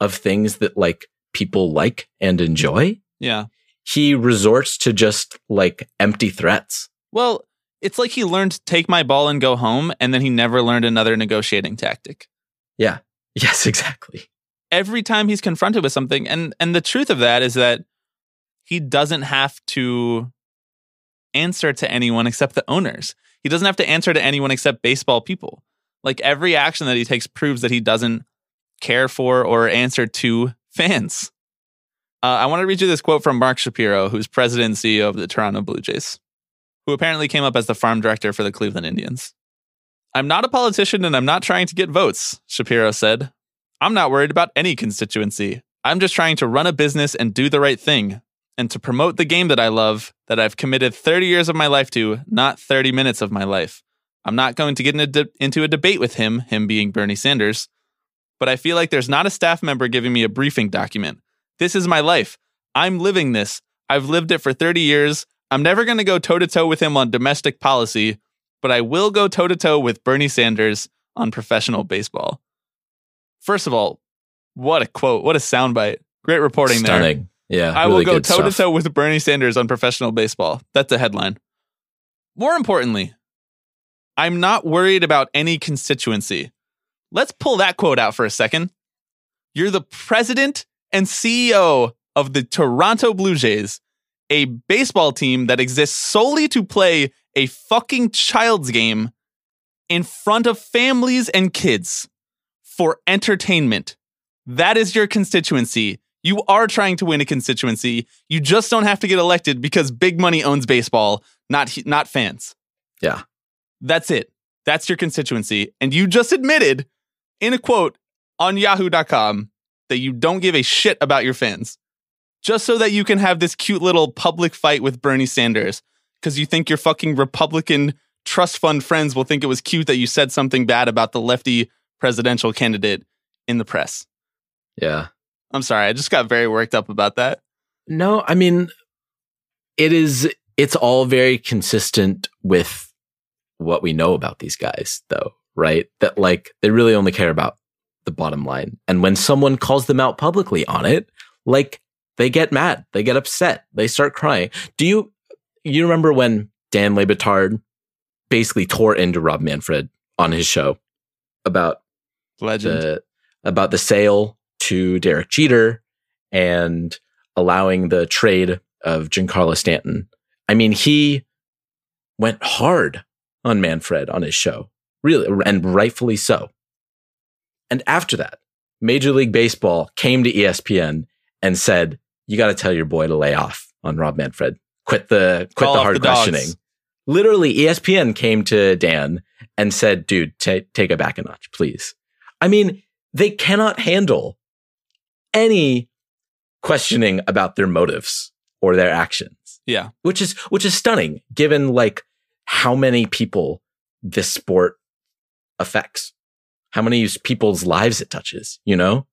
of things that like people like and enjoy, yeah. he resorts to just like empty threats. Well, it's like he learned to take my ball and go home, and then he never learned another negotiating tactic. Yeah. Yes, exactly. Every time he's confronted with something, and and the truth of that is that he doesn't have to answer to anyone except the owners. He doesn't have to answer to anyone except baseball people. Like every action that he takes proves that he doesn't care for or answer to fans. Uh, I want to read you this quote from Mark Shapiro, who's president and CEO of the Toronto Blue Jays, who apparently came up as the farm director for the Cleveland Indians. I'm not a politician and I'm not trying to get votes, Shapiro said. I'm not worried about any constituency. I'm just trying to run a business and do the right thing and to promote the game that I love, that I've committed 30 years of my life to, not 30 minutes of my life. I'm not going to get in a de- into a debate with him, him being Bernie Sanders, but I feel like there's not a staff member giving me a briefing document. This is my life. I'm living this. I've lived it for 30 years. I'm never going to go toe to toe with him on domestic policy, but I will go toe to toe with Bernie Sanders on professional baseball. First of all, what a quote. What a soundbite. Great reporting there. Stunning. Yeah. I really will go toe to toe with Bernie Sanders on professional baseball. That's a headline. More importantly, I'm not worried about any constituency. Let's pull that quote out for a second. You're the president and CEO of the Toronto Blue Jays, a baseball team that exists solely to play a fucking child's game in front of families and kids for entertainment. That is your constituency. You are trying to win a constituency. You just don't have to get elected because big money owns baseball, not not fans. Yeah. That's it. That's your constituency. And you just admitted in a quote on yahoo.com that you don't give a shit about your fans just so that you can have this cute little public fight with Bernie Sanders because you think your fucking Republican trust fund friends will think it was cute that you said something bad about the lefty presidential candidate in the press. Yeah. I'm sorry. I just got very worked up about that. No, I mean, it is, it's all very consistent with what we know about these guys, though, right? That like they really only care about the bottom line. And when someone calls them out publicly on it, like they get mad, they get upset, they start crying. Do you, you remember when Dan Le Batard basically tore into Rob Manfred on his show about Legend. the about the sale to Derek Jeter and allowing the trade of Giancarlo Stanton. I mean, he went hard on Manfred on his show, really, and rightfully so. And after that, Major League Baseball came to ESPN and said, "You got to tell your boy to lay off on Rob Manfred. Quit the quit Call the hard the questioning." Literally, ESPN came to Dan and said, "Dude, ta take it back a notch, please." I mean, they cannot handle any questioning about their motives or their actions, yeah. which is which is stunning given like how many people this sport affects, how many people's lives it touches, you know?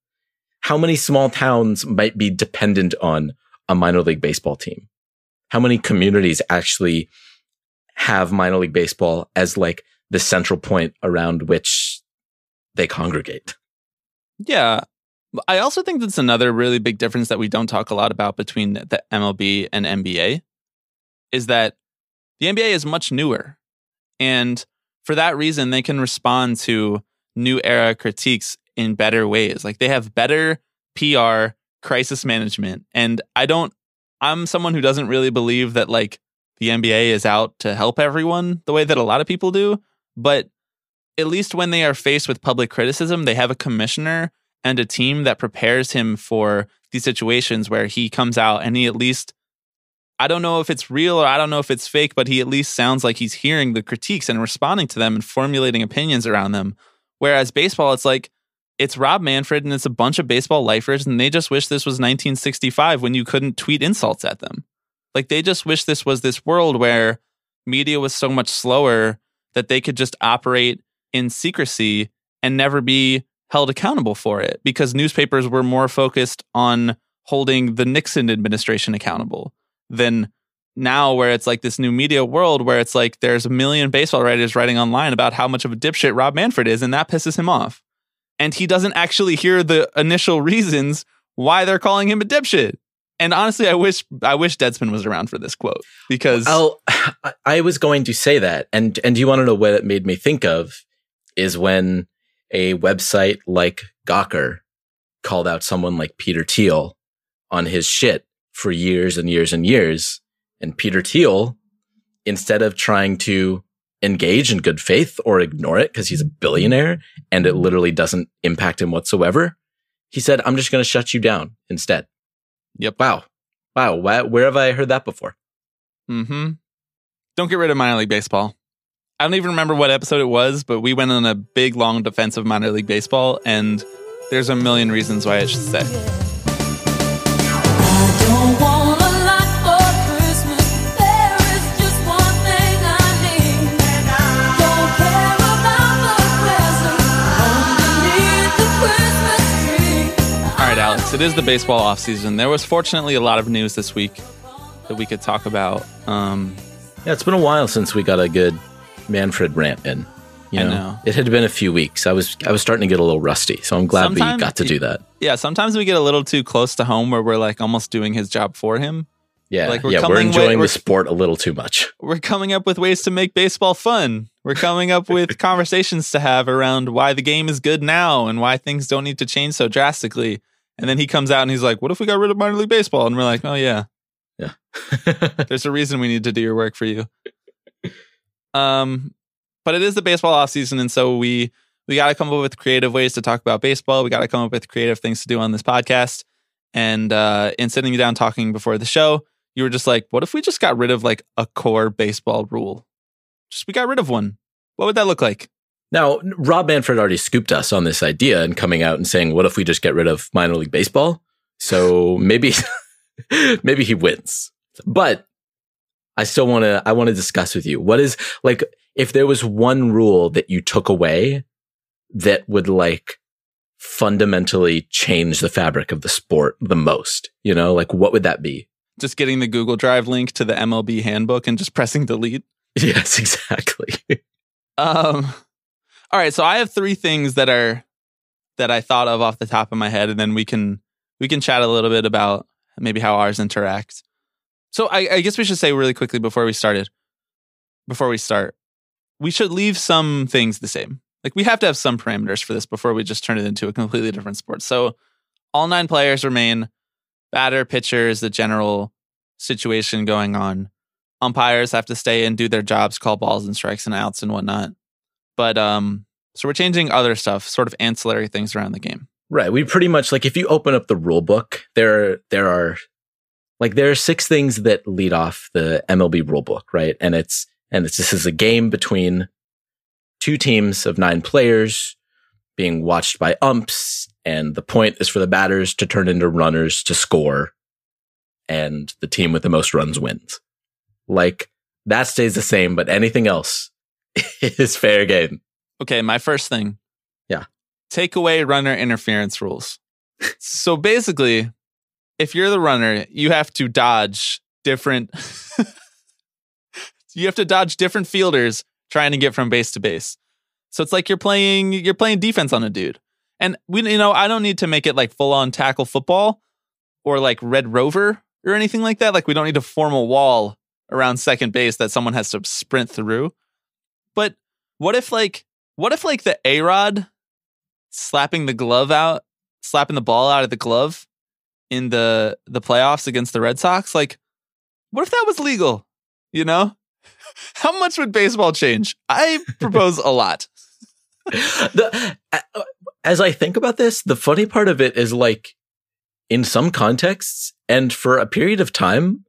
How many small towns might be dependent on a minor league baseball team? How many communities actually have minor league baseball as like the central point around which they congregate? Yeah. I also think that's another really big difference that we don't talk a lot about between the MLB and NBA is that the NBA is much newer. And for that reason, they can respond to new era critiques in better ways. Like they have better PR, crisis management. And I don't I'm someone who doesn't really believe that like the NBA is out to help everyone the way that a lot of people do, but at least when they are faced with public criticism, they have a commissioner and a team that prepares him for these situations where he comes out and he at least I don't know if it's real or I don't know if it's fake, but he at least sounds like he's hearing the critiques and responding to them and formulating opinions around them. Whereas baseball, it's like it's Rob Manfred and it's a bunch of baseball lifers, and they just wish this was 1965 when you couldn't tweet insults at them. Like they just wish this was this world where media was so much slower that they could just operate in secrecy and never be held accountable for it because newspapers were more focused on holding the Nixon administration accountable than now where it's like this new media world where it's like there's a million baseball writers writing online about how much of a dipshit Rob Manfred is and that pisses him off. And he doesn't actually hear the initial reasons why they're calling him a dipshit. And honestly, I wish I wish Deadspin was around for this quote because I'll, I was going to say that, and and do you want to know what it made me think of? Is when a website like Gawker called out someone like Peter Thiel on his shit for years and years and years, and Peter Thiel, instead of trying to engage in good faith or ignore it because he's a billionaire and it literally doesn't impact him whatsoever, he said, "I'm just going to shut you down instead." Yep. Wow. Wow. Where, have I heard that before? Mm-hmm. Don't get rid of minor league baseball. I don't even remember what episode it was, but we went on a big, long defense of minor league baseball, and there's a million reasons why it should stay. It is the baseball offseason. There was fortunately a lot of news this week that we could talk about. Um, Yeah, it's been a while since we got a good Manfred rant in. You I know, know. it had been a few weeks. I was I was starting to get a little rusty, so I'm glad Sometimes we got to do that. yeah, sometimes we get a little too close to home where we're like almost doing his job for him. Yeah, Like, we're yeah, we're enjoying the sport a little too much. We're coming up with ways to make baseball fun. We're coming up with conversations to have around why the game is good now and why things don't need to change so drastically. And then he comes out and he's like, What if we got rid of minor league baseball? And we're like, Oh, yeah. Yeah. There's a reason we need to do your work for you. Um, but it is the baseball off season, and so we we got to come up with creative ways to talk about baseball. We got to come up with creative things to do on this podcast. And uh, in sitting you down talking before the show, you were just like, "What if we just got rid of like a core baseball rule? Just we got rid of one. What would that look like?" Now, Rob Manfred already scooped us on this idea and coming out and saying, "What if we just get rid of minor league baseball?" So maybe, maybe he wins. But I still want to. I want to discuss with you what is like if there was one rule that you took away that would like fundamentally change the fabric of the sport the most. You know, like what would that be? Just getting the Google Drive link to the MLB handbook and just pressing delete. Yes, exactly. Um, all right, so I have three things that are that I thought of off the top of my head, and then we can we can chat a little bit about maybe how ours interact. So I, I guess we should say really quickly before we started, before we start, we should leave some things the same. Like we have to have some parameters for this before we just turn it into a completely different sport. So all nine players remain. Batter, pitcher is the general situation going on umpires have to stay and do their jobs, call balls and strikes and outs and whatnot. But um, so we're changing other stuff, sort of ancillary things around the game. Right. We pretty much like if you open up the rule book, there there are like there are six things that lead off the MLB rule book, right? And it's and it's this is a game between two teams of nine players being watched by umps, and the point is for the batters to turn into runners to score, and the team with the most runs wins. Like that stays the same, but anything else is fair game. Okay, my first thing. Yeah. Take away runner interference rules. so basically, if you're the runner, you have to dodge different you have to dodge different fielders trying to get from base to base. So it's like you're playing you're playing defense on a dude. And we you know, I don't need to make it like full on tackle football or like Red Rover or anything like that. Like we don't need to form a wall around second base that someone has to sprint through. But what if like what if like the A Rod slapping the glove out, slapping the ball out of the glove in the the playoffs against the Red Sox. Like, what if that was legal? You know, how much would baseball change? I propose a lot. the, as I think about this, the funny part of it is like in some contexts and for a period of time,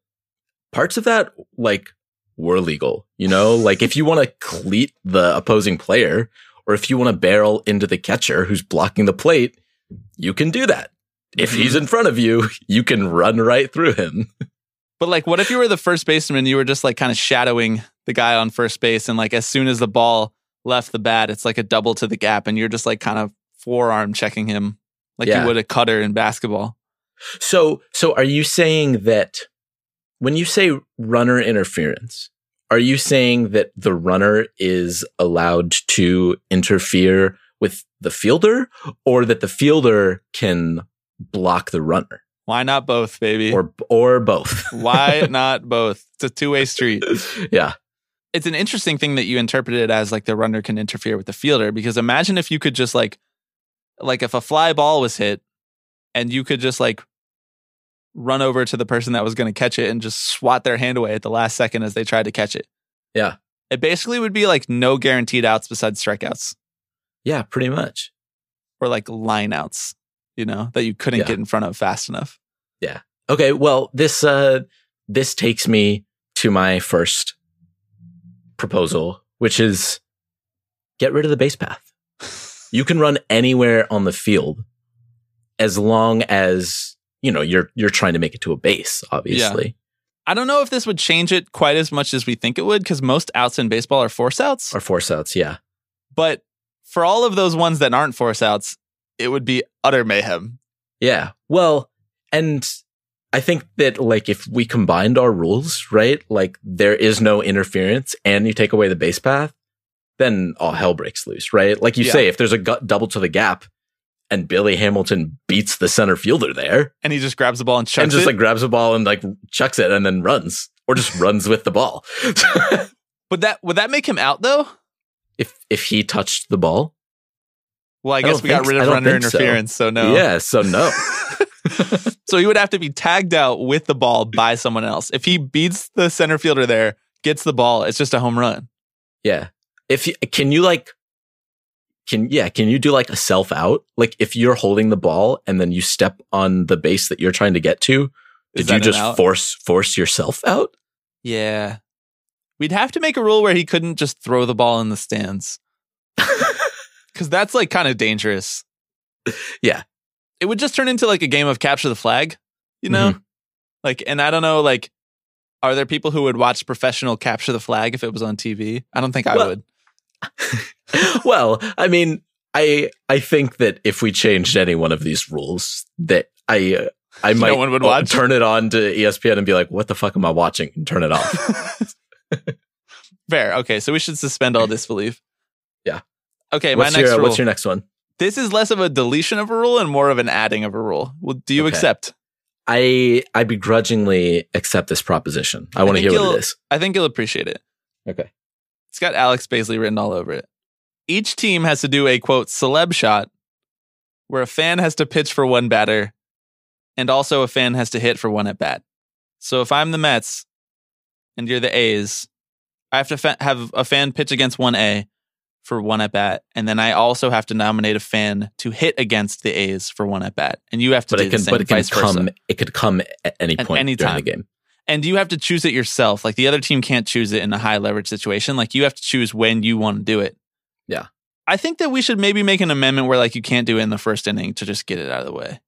parts of that like were legal. You know, like if you want to cleat the opposing player or if you want to barrel into the catcher who's blocking the plate, you can do that. If mm-hmm. he's in front of you, you can run right through him. But like, what if you were the first baseman? And you were just like kind of shadowing the guy on first base, and like as soon as the ball left the bat, it's like a double to the gap, and you're just like kind of forearm checking him like Yeah. you would a cutter in basketball. So, so are you saying that when you say runner interference, are you saying that the runner is allowed to interfere with the fielder or that the fielder can block the runner Why not both, baby? or, or both? Why not both? It's a two way street. yeah. It's an interesting thing that you interpret it as like the runner can interfere with the fielder because imagine if you could just like, like if a fly ball was hit and you could just like run over to the person that was going to catch it and just swat their hand away at the last second as they tried to catch it. Yeah. It basically would be like no guaranteed outs besides strikeouts Yeah, pretty much. or like line outs, you know, that you couldn't Yeah. get in front of fast enough. Yeah. Okay, well, this uh this takes me to my first proposal, which is get rid of the base path. You can run anywhere on the field as long as, you know, you're you're trying to make it to a base, obviously. yeah. I don't know if this would change it quite as much as we think it would because most outs in baseball are force outs. Or force outs, yeah. But for all of those ones that aren't force outs, it would be utter mayhem. Yeah. Well, and I think that like if we combined our rules, right? Like there is no interference and you take away the base path, then all hell breaks loose, right? Like you Yeah. say, if there's a gut double to the gap and Billy Hamilton beats the center fielder there And he just grabs the ball and chucks and just it. like grabs the ball and like chucks it and then runs or just runs with the ball. Would that would that make him out though? if if he touched the ball, Well, I, I guess we got rid of runner think so. interference, so, no. yeah, so no. So he would have to be tagged out with the ball by someone else. If he beats the center fielder there, gets the ball, it's just a home run. Yeah. If you, can you like, can, yeah, can you do like a self out? Like if you're holding the ball and then you step on the base that you're trying to get to, Is did you just force, force yourself out? Yeah. We'd have to make a rule where he couldn't just throw the ball in the stands. Cause that's like kind of dangerous. Yeah. It would just turn into like a game of capture the flag, you know? Mm-hmm. Like, and I don't know, like, are there people who would watch professional capture the flag if it was on TV? I don't think I Well, would. well, I mean, I, I think that if we changed any one of these rules that I, uh, I No might one would watch? turn it on to ESPN and be like, what the fuck am I watching? And turn it off. Fair. Okay. So we should suspend all disbelief. Yeah. Okay. what's my next your, rule. what's your next one? this is less of a deletion of a rule and more of an adding of a rule. Well, do you Okay. accept? I, I begrudgingly accept this proposition. I want to hear what it is. I think you'll appreciate it. Okay. It's got Alex Baisley written all over it. Each team has to do a quote celeb shot where a fan has to pitch for one batter and also a fan has to hit for one at bat. So if I'm the Mets and you're the A's, I have to fa- have a fan pitch against 1A for one at bat. And then I also have to nominate a fan to hit against the A's for one at bat. And you have to but do it can the same, but it can vice versa. it could come at any At point any during time. the game. And you have to choose it yourself. Like the other team can't choose it in a high leverage situation. Like you have to choose when you want to do it. Yeah. I think that we should maybe make an amendment where like you can't do it in the first inning to just get it out of the way.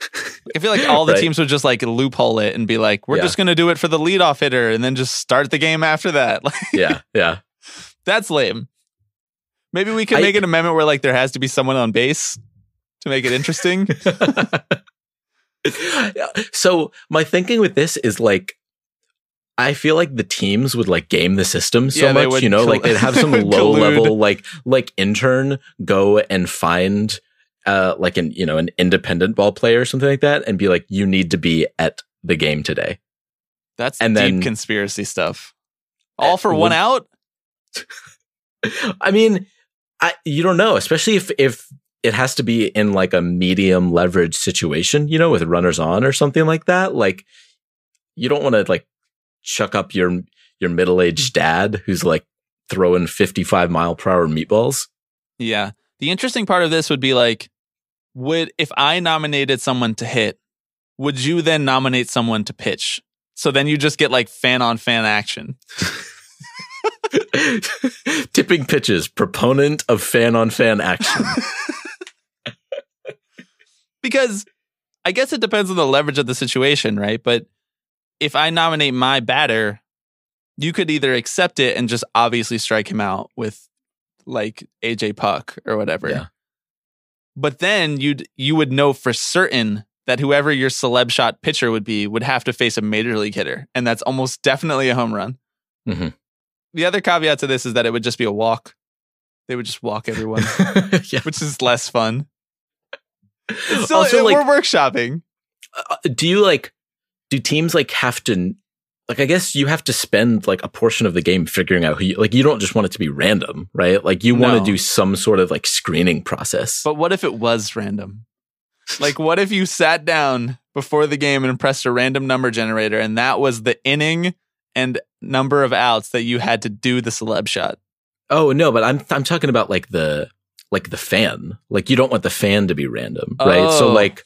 I feel like all the Right. teams would just like loophole it and be like, we're Yeah. just going to do it for the leadoff hitter and then just start the game after that. Yeah, yeah. that's lame. Maybe we can I- make an amendment where like there has to be someone on base to make it interesting. so my thinking with this is like I feel like the teams would like game the system so Yeah, much, you know, col- like they'd have some low level like like intern go and find uh like an you know an independent ball player or something like that and be like you need to be at the game today. That's And deep then- conspiracy stuff. All for would- one out? I mean, I you don't know, especially if if it has to be in like a medium leverage situation, you know, with runners on or something like that. Like you don't want to like chuck up your your middle aged mm. dad who's like throwing 55 mile per hour meatballs. Yeah. The interesting part of this would be like, would if I nominated someone to hit, would you then nominate someone to pitch? So then you just get like fan on fan action. Tipping pitches, proponent of fan on fan action. Because I guess it depends on the leverage of the situation, right? But if I nominate my batter, you could either accept it and just obviously strike him out with like AJ Puk or whatever. Yeah. But then you'd you would know for certain that whoever your celeb shot pitcher would be would have to face a major league hitter, and that's almost definitely a home run. Mhm. The other caveat to this is that it would just be a walk. They would just walk everyone, yeah. which is less fun. It's still, Also, like- we're workshopping. Uh, do you like do teams like have to like i guess you have to spend like a portion of the game figuring out who you like you don't just want it to be random right like you want to do some sort of like screening process But what if it was random? Like, what if you sat down before the game and pressed a random number generator, and that was the inning and number of outs that you had to do the celeb shot? oh no but i'm i'm talking about like the like the fan like you don't want the fan to be random right so Oh. like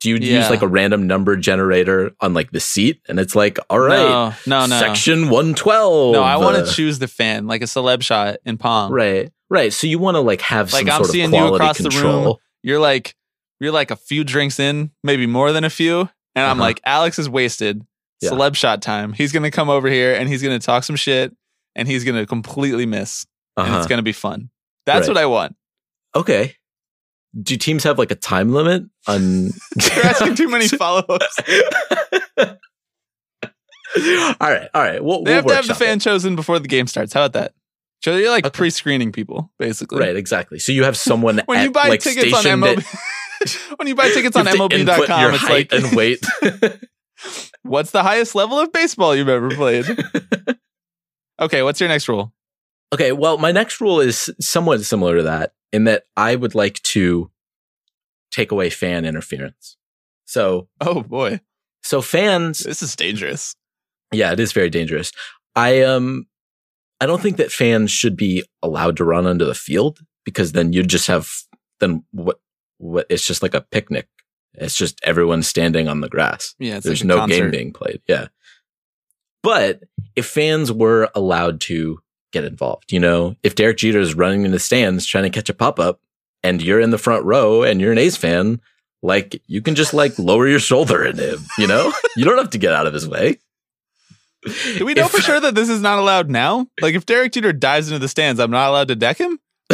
do you use like a random number generator on like the seat and it's like all right No, no, no. section 112 no, I want to choose the fan, like a celeb shot in Palm. right right so you want to like have Like, some I'm sort seeing of you across the room. You're like, you're like a few drinks in, maybe more than a few, and I'm Uh-huh. like, Alex is wasted. Yeah. Celeb shot time. He's gonna come over here and he's gonna talk some shit, and he's gonna completely miss, and Uh-huh. it's gonna be fun. That's Right. what I want. Okay. Do teams have like a time limit on? You're asking too many follow ups. all right, all right. We'll, They we'll have to have the fan chosen before the game starts. How about that? So you're like Okay. pre-screening people, basically. Right, exactly. So you have someone When at, you buy like, tickets on MLB, at- when you buy tickets you on MLB.com, it's like, and weight. what's the highest level of baseball you've ever played? okay, what's your next rule? Okay, well, my next rule is somewhat similar to that in that I would like to take away fan interference. So, Oh boy, so fans this is dangerous. Yeah, it is very dangerous. I um I don't think that fans should be allowed to run onto the field because then you just have then what what it's just like a picnic. It's just everyone standing on the grass. Yeah, it's There's like no concert. game being played. Yeah. But if fans were allowed to get involved, you know, if Derek Jeter is running in the stands trying to catch a pop up and you're in the front row and you're an A's fan, like you can just like lower your shoulder at him, you know? you don't have to get out of his way. Do we know If- for sure that this is not allowed now? Like, if Derek Jeter dives into the stands, I'm not allowed to deck him.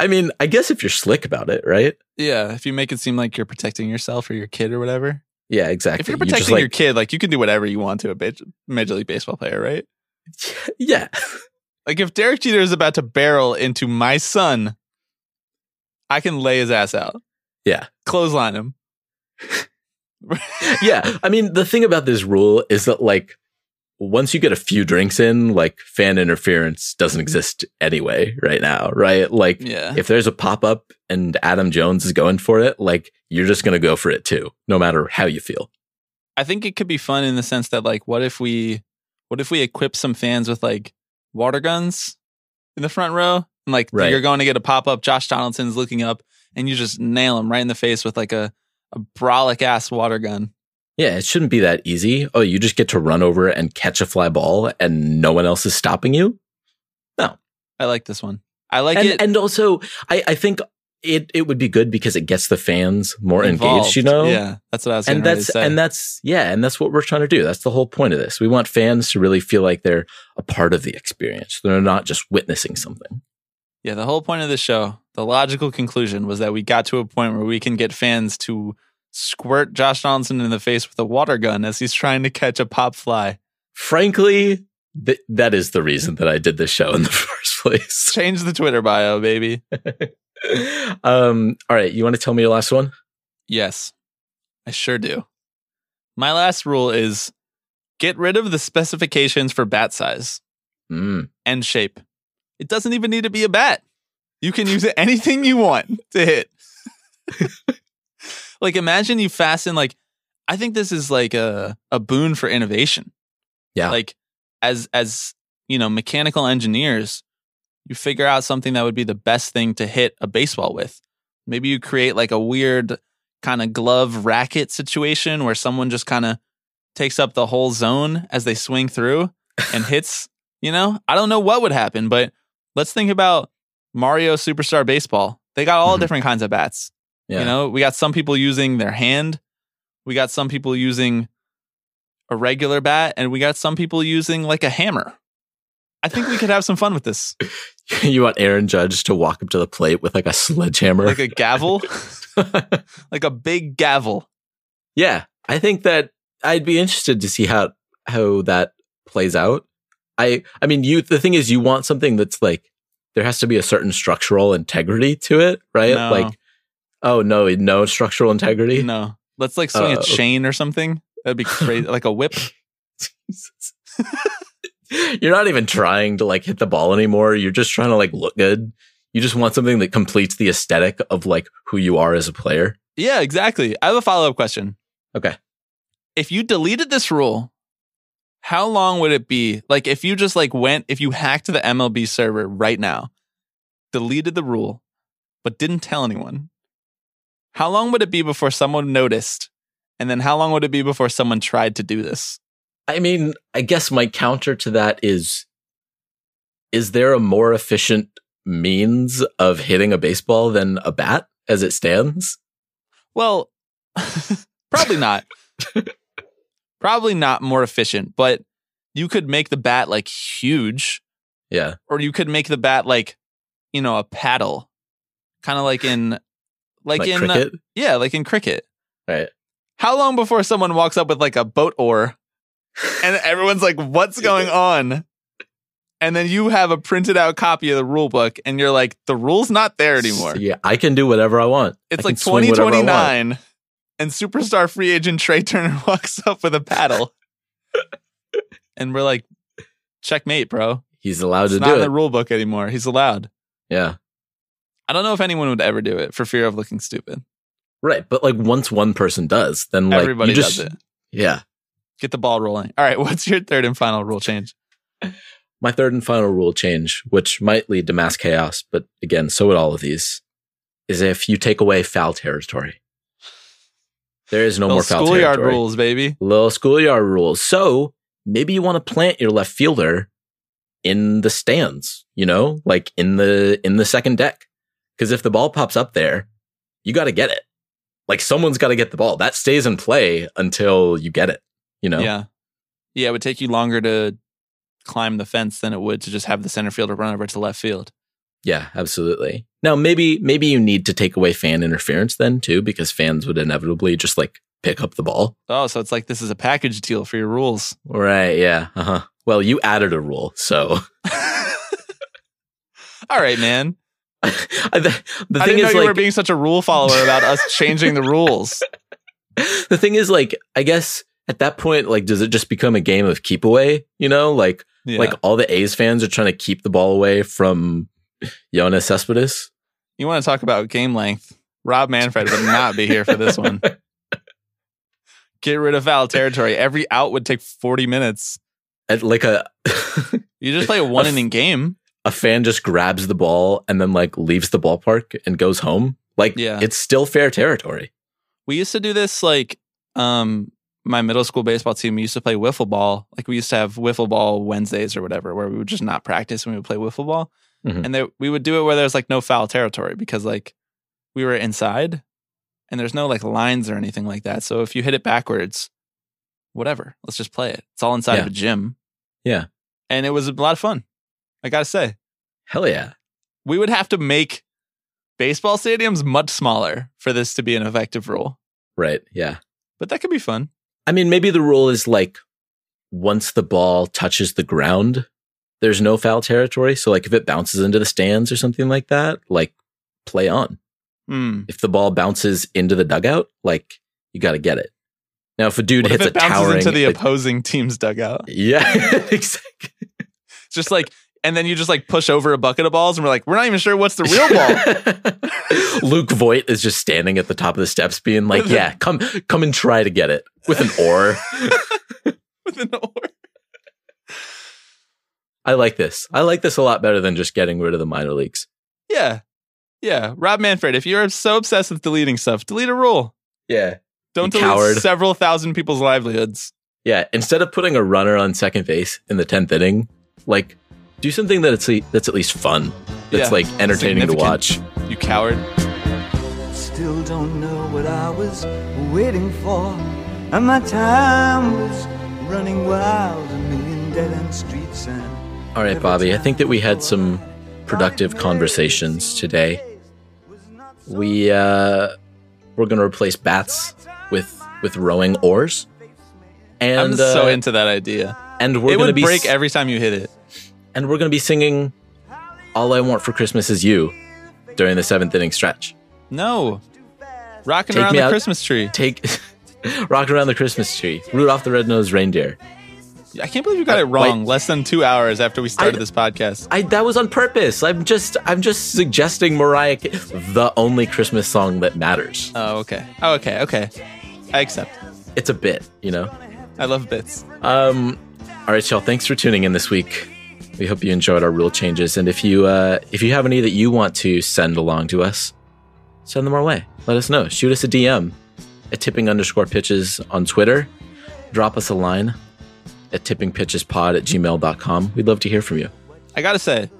I mean, I guess if you're slick about it, right? Yeah, if you make it seem like you're protecting yourself or your kid or whatever. Yeah, exactly. If you're You just, protecting like- your kid, like you can do whatever you want to a major league baseball player, right? yeah, Like if Derek Jeter is about to barrel into my son, I can lay his ass out, yeah, clothesline him. yeah. I mean, the thing about this rule is that like once you get a few drinks in, like fan interference doesn't exist anyway right now, right? Like Yeah. if there's a pop up and Adam Jones is going for it, like you're just gonna go for it too, no matter how you feel. I think it could be fun in the sense that like what if we what if we equip some fans with like water guns in the front row? And like Right. you're going to get a pop up, Josh Donaldson's looking up and you just nail him right in the face with like a, a brolic ass water gun. Yeah, it shouldn't be that easy. Oh, you just get to run over and catch a fly ball and no one else is stopping you. No. I like this one. I like and, it and also, I, I think it, it would be good because it gets the fans more involved. engaged, you know? Yeah, that's what I was and saying. that's and that's yeah, and that's what we're trying to do. That's the whole point of this. We want fans to really feel like they're a part of the experience. They're not just witnessing something. Yeah, the whole point of the show, the logical conclusion was that we got to a point where we can get fans to squirt Josh Donaldson in the face with a water gun as he's trying to catch a pop fly. Frankly, th- that is the reason that I did this show in the first place. Change the Twitter bio, baby. um, all right, you want to tell me your last one? Yes, I sure do. My last rule is get rid of the specifications for bat size Mm, and shape. it doesn't even need to be a bat. You can use it anything you want to hit. Like imagine you fasten like I think this is like a a boon for innovation. Yeah. Like as as you know, mechanical engineers, you figure out something that would be the best thing to hit a baseball with. Maybe you create like a weird kind of glove racket situation where someone just kind of takes up the whole zone as they swing through and hits, you know? I don't know what would happen, but let's think about Mario Superstar Baseball. They got all Mhm. different kinds of bats. Yeah. You know, we got some people using their hand, we got some people using a regular bat, and we got some people using like a hammer. I think we could have some fun with this. you want Aaron Judge to walk up to the plate with like a sledgehammer. Like a gavel, like a big gavel. yeah, I think that I'd be interested to see how how that plays out. I I mean, you the thing is, you want something that's like there has to be a certain structural integrity to it, right? No. Like, oh no, no structural integrity. No, let's like swing Uh, a chain or something. That'd be crazy, like a whip. You're not even trying to like hit the ball anymore. You're just trying to like look good. You just want something that completes the aesthetic of like who you are as a player. Yeah, exactly. I have a follow up question. Okay. If you deleted this rule, how long would it be? Like if you just like went, if you hacked the MLB server right now, deleted the rule, but didn't tell anyone, how long would it be before someone noticed? And then how long would it be before someone tried to do this? I mean, I guess my counter to that is is there a more efficient means of hitting a baseball than a bat as it stands? Well, probably not. probably not more efficient, but you could make the bat like huge, Yeah. or you could make the bat like, you know, a paddle, kind of like in, like, Like, in, uh, cricket. yeah, like in cricket. right. How long before someone walks up with like a boat oar, and everyone's like, "What's going on?" And then you have a printed out copy of the rule book, and you're like, "The rule's not there anymore." Yeah, I can do whatever I want. It's can like swing whatever 2029, and superstar free agent Trea Turner walks up with a paddle, and we're like, "Checkmate, bro! He's allowed It's to do it. not in the rule book anymore. He's allowed." yeah. I don't know if anyone would ever do it for fear of looking stupid. Right. But like once one person does, then like Everybody you just, does it. Yeah. Get the ball rolling. All right, what's your third and final rule change? My third and final rule change, which might lead to mass chaos, but again, so would all of these, is if you take away foul territory. There is no Little more foul schoolyard territory. rules, baby. Little schoolyard rules. So maybe you want to plant your left fielder in the stands, you know, like in the in the second deck. Because if the ball pops up there, you got to get it. Like someone's got to get the ball. That stays in play until you get it. You know. Yeah. Yeah, it would take you longer to climb the fence than it would to just have the center fielder run over to left field. Yeah, absolutely. Now maybe maybe you need to take away fan interference then too, because fans would inevitably just like pick up the ball. Oh, so it's like this is a package deal for your rules. Right. Yeah. Uh huh. Well, you added a rule, so All right, man. I- the, the I thing didn't know is you like were being such a rule follower about us changing the rules. the thing is like I guess at that point like does it just become a game of keep away? You know, like Yeah. like all the A's fans are trying to keep the ball away from Yoenis Cespedes. you want to talk about game length? Rob Manfred would not be here for this one. Get rid of foul territory. Every out would take 40 minutes. At like a You just play a one inning game. A fan just grabs the ball and then like leaves the ballpark and goes home. Like Yeah. it's still fair territory. We used to do this like um my middle school baseball team used to play wiffle ball. Like we used to have wiffle ball Wednesdays or whatever where we would just not practice and we would play wiffle ball. Mhm. And we would do it where there's like no foul territory because like we were inside and there's no like lines or anything like that. So if you hit it backwards, whatever, let's just play it. It's all inside of a gym. Yeah. And it was a lot of fun. I got to say. Hell yeah. We would have to make baseball stadiums much smaller for this to be an effective rule. Right. Yeah. But that could be fun. I mean, maybe the rule is like once the ball touches the ground, there's no foul territory. So like if it bounces into the stands or something like that, like play on. Hmm. If the ball bounces into the dugout, like you got to get it. Now, if a dude What if hits it a bounces towering, into the opposing team's dugout? yeah, exactly. It's just like and then you just like push over a bucket of balls, and we're like, we're not even sure what's the real ball. Luke Voit is just standing at the top of the steps, being like, "Yeah, come, come and try to get it with an oar." with an oar. I like this. I like this a lot better than just getting rid of the minor leagues. Yeah, yeah. Rob Manfred, if you're so obsessed with deleting stuff, delete a rule. Yeah, Don't You delete coward. several thousand people's livelihoods. yeah. Instead of putting a runner on second base in the tenth inning, like do something that it's that's at least fun. That's Yeah, like entertaining to watch. You coward. Still don't know what I was waiting for. And my time was running wild, a million dead end streets and All right, Bobby. I think that we had some productive conversations today. We uh, we're gonna replace bats with with rowing oars, and I'm so uh, into that idea. and we're it gonna would be break s- every time you hit it. And we're gonna be singing "All I Want for Christmas Is You" during the seventh inning stretch. No. Rocking Take around the out- Christmas tree. Take rock around the Christmas tree, Rudolph the Red-Nosed Reindeer. I can't believe you got it wrong less than two hours after we started I- this podcast. I that was on purpose. I'm just I'm just suggesting Mariah, Ca- the only Christmas song that matters. Oh, okay. Oh, okay, okay. I accept. It's a bit, you know. I love bits. Um, all right, y'all. Thanks for tuning in this week. We hope you enjoyed our rule changes, and if you uh, if you have any that you want to send along to us, send them our way. Let us know. Shoot us a DM at tipping underscore pitches on Twitter. Drop us a line at tippingpitchespod at gmail.com. We'd love to hear from you. I gotta say,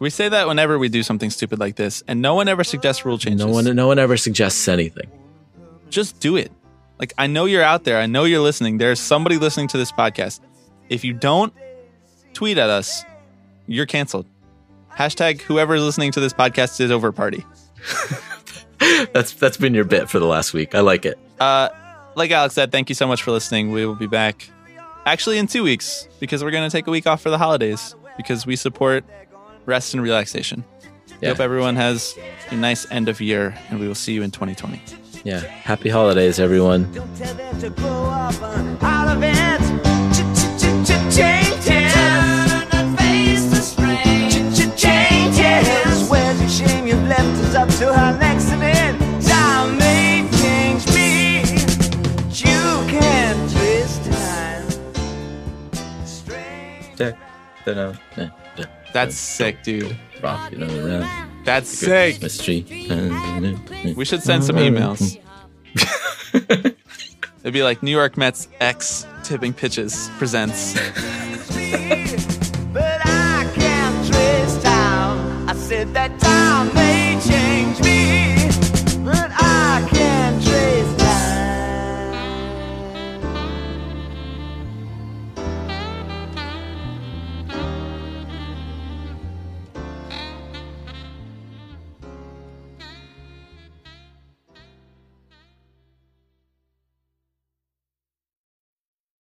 we say that whenever we do something stupid like this, and no one ever suggests rule changes. No one no one ever suggests anything. just do it. Like I know you're out there. I know you're listening. There's somebody listening to this podcast. If you don't tweet at us, you're canceled. Hashtag whoever is listening to this podcast is over party. That's that's been your bit for the last week. I like it. Uh, like Alex said, thank you so much for listening. We will be back actually in two weeks because we're going to take a week off for the holidays because we support rest and relaxation. Yeah. Hope everyone has a nice end of year and we will see you in 2020. Yeah. Happy holidays, everyone. up to her next and in time may change me. But you can't twist time. Straight. That's sick, dude. Rock it around. That's sick. Mystery. We should send some emails. It'd be like New York Mets X tipping pitches presents. but I can't trace time. I said that time.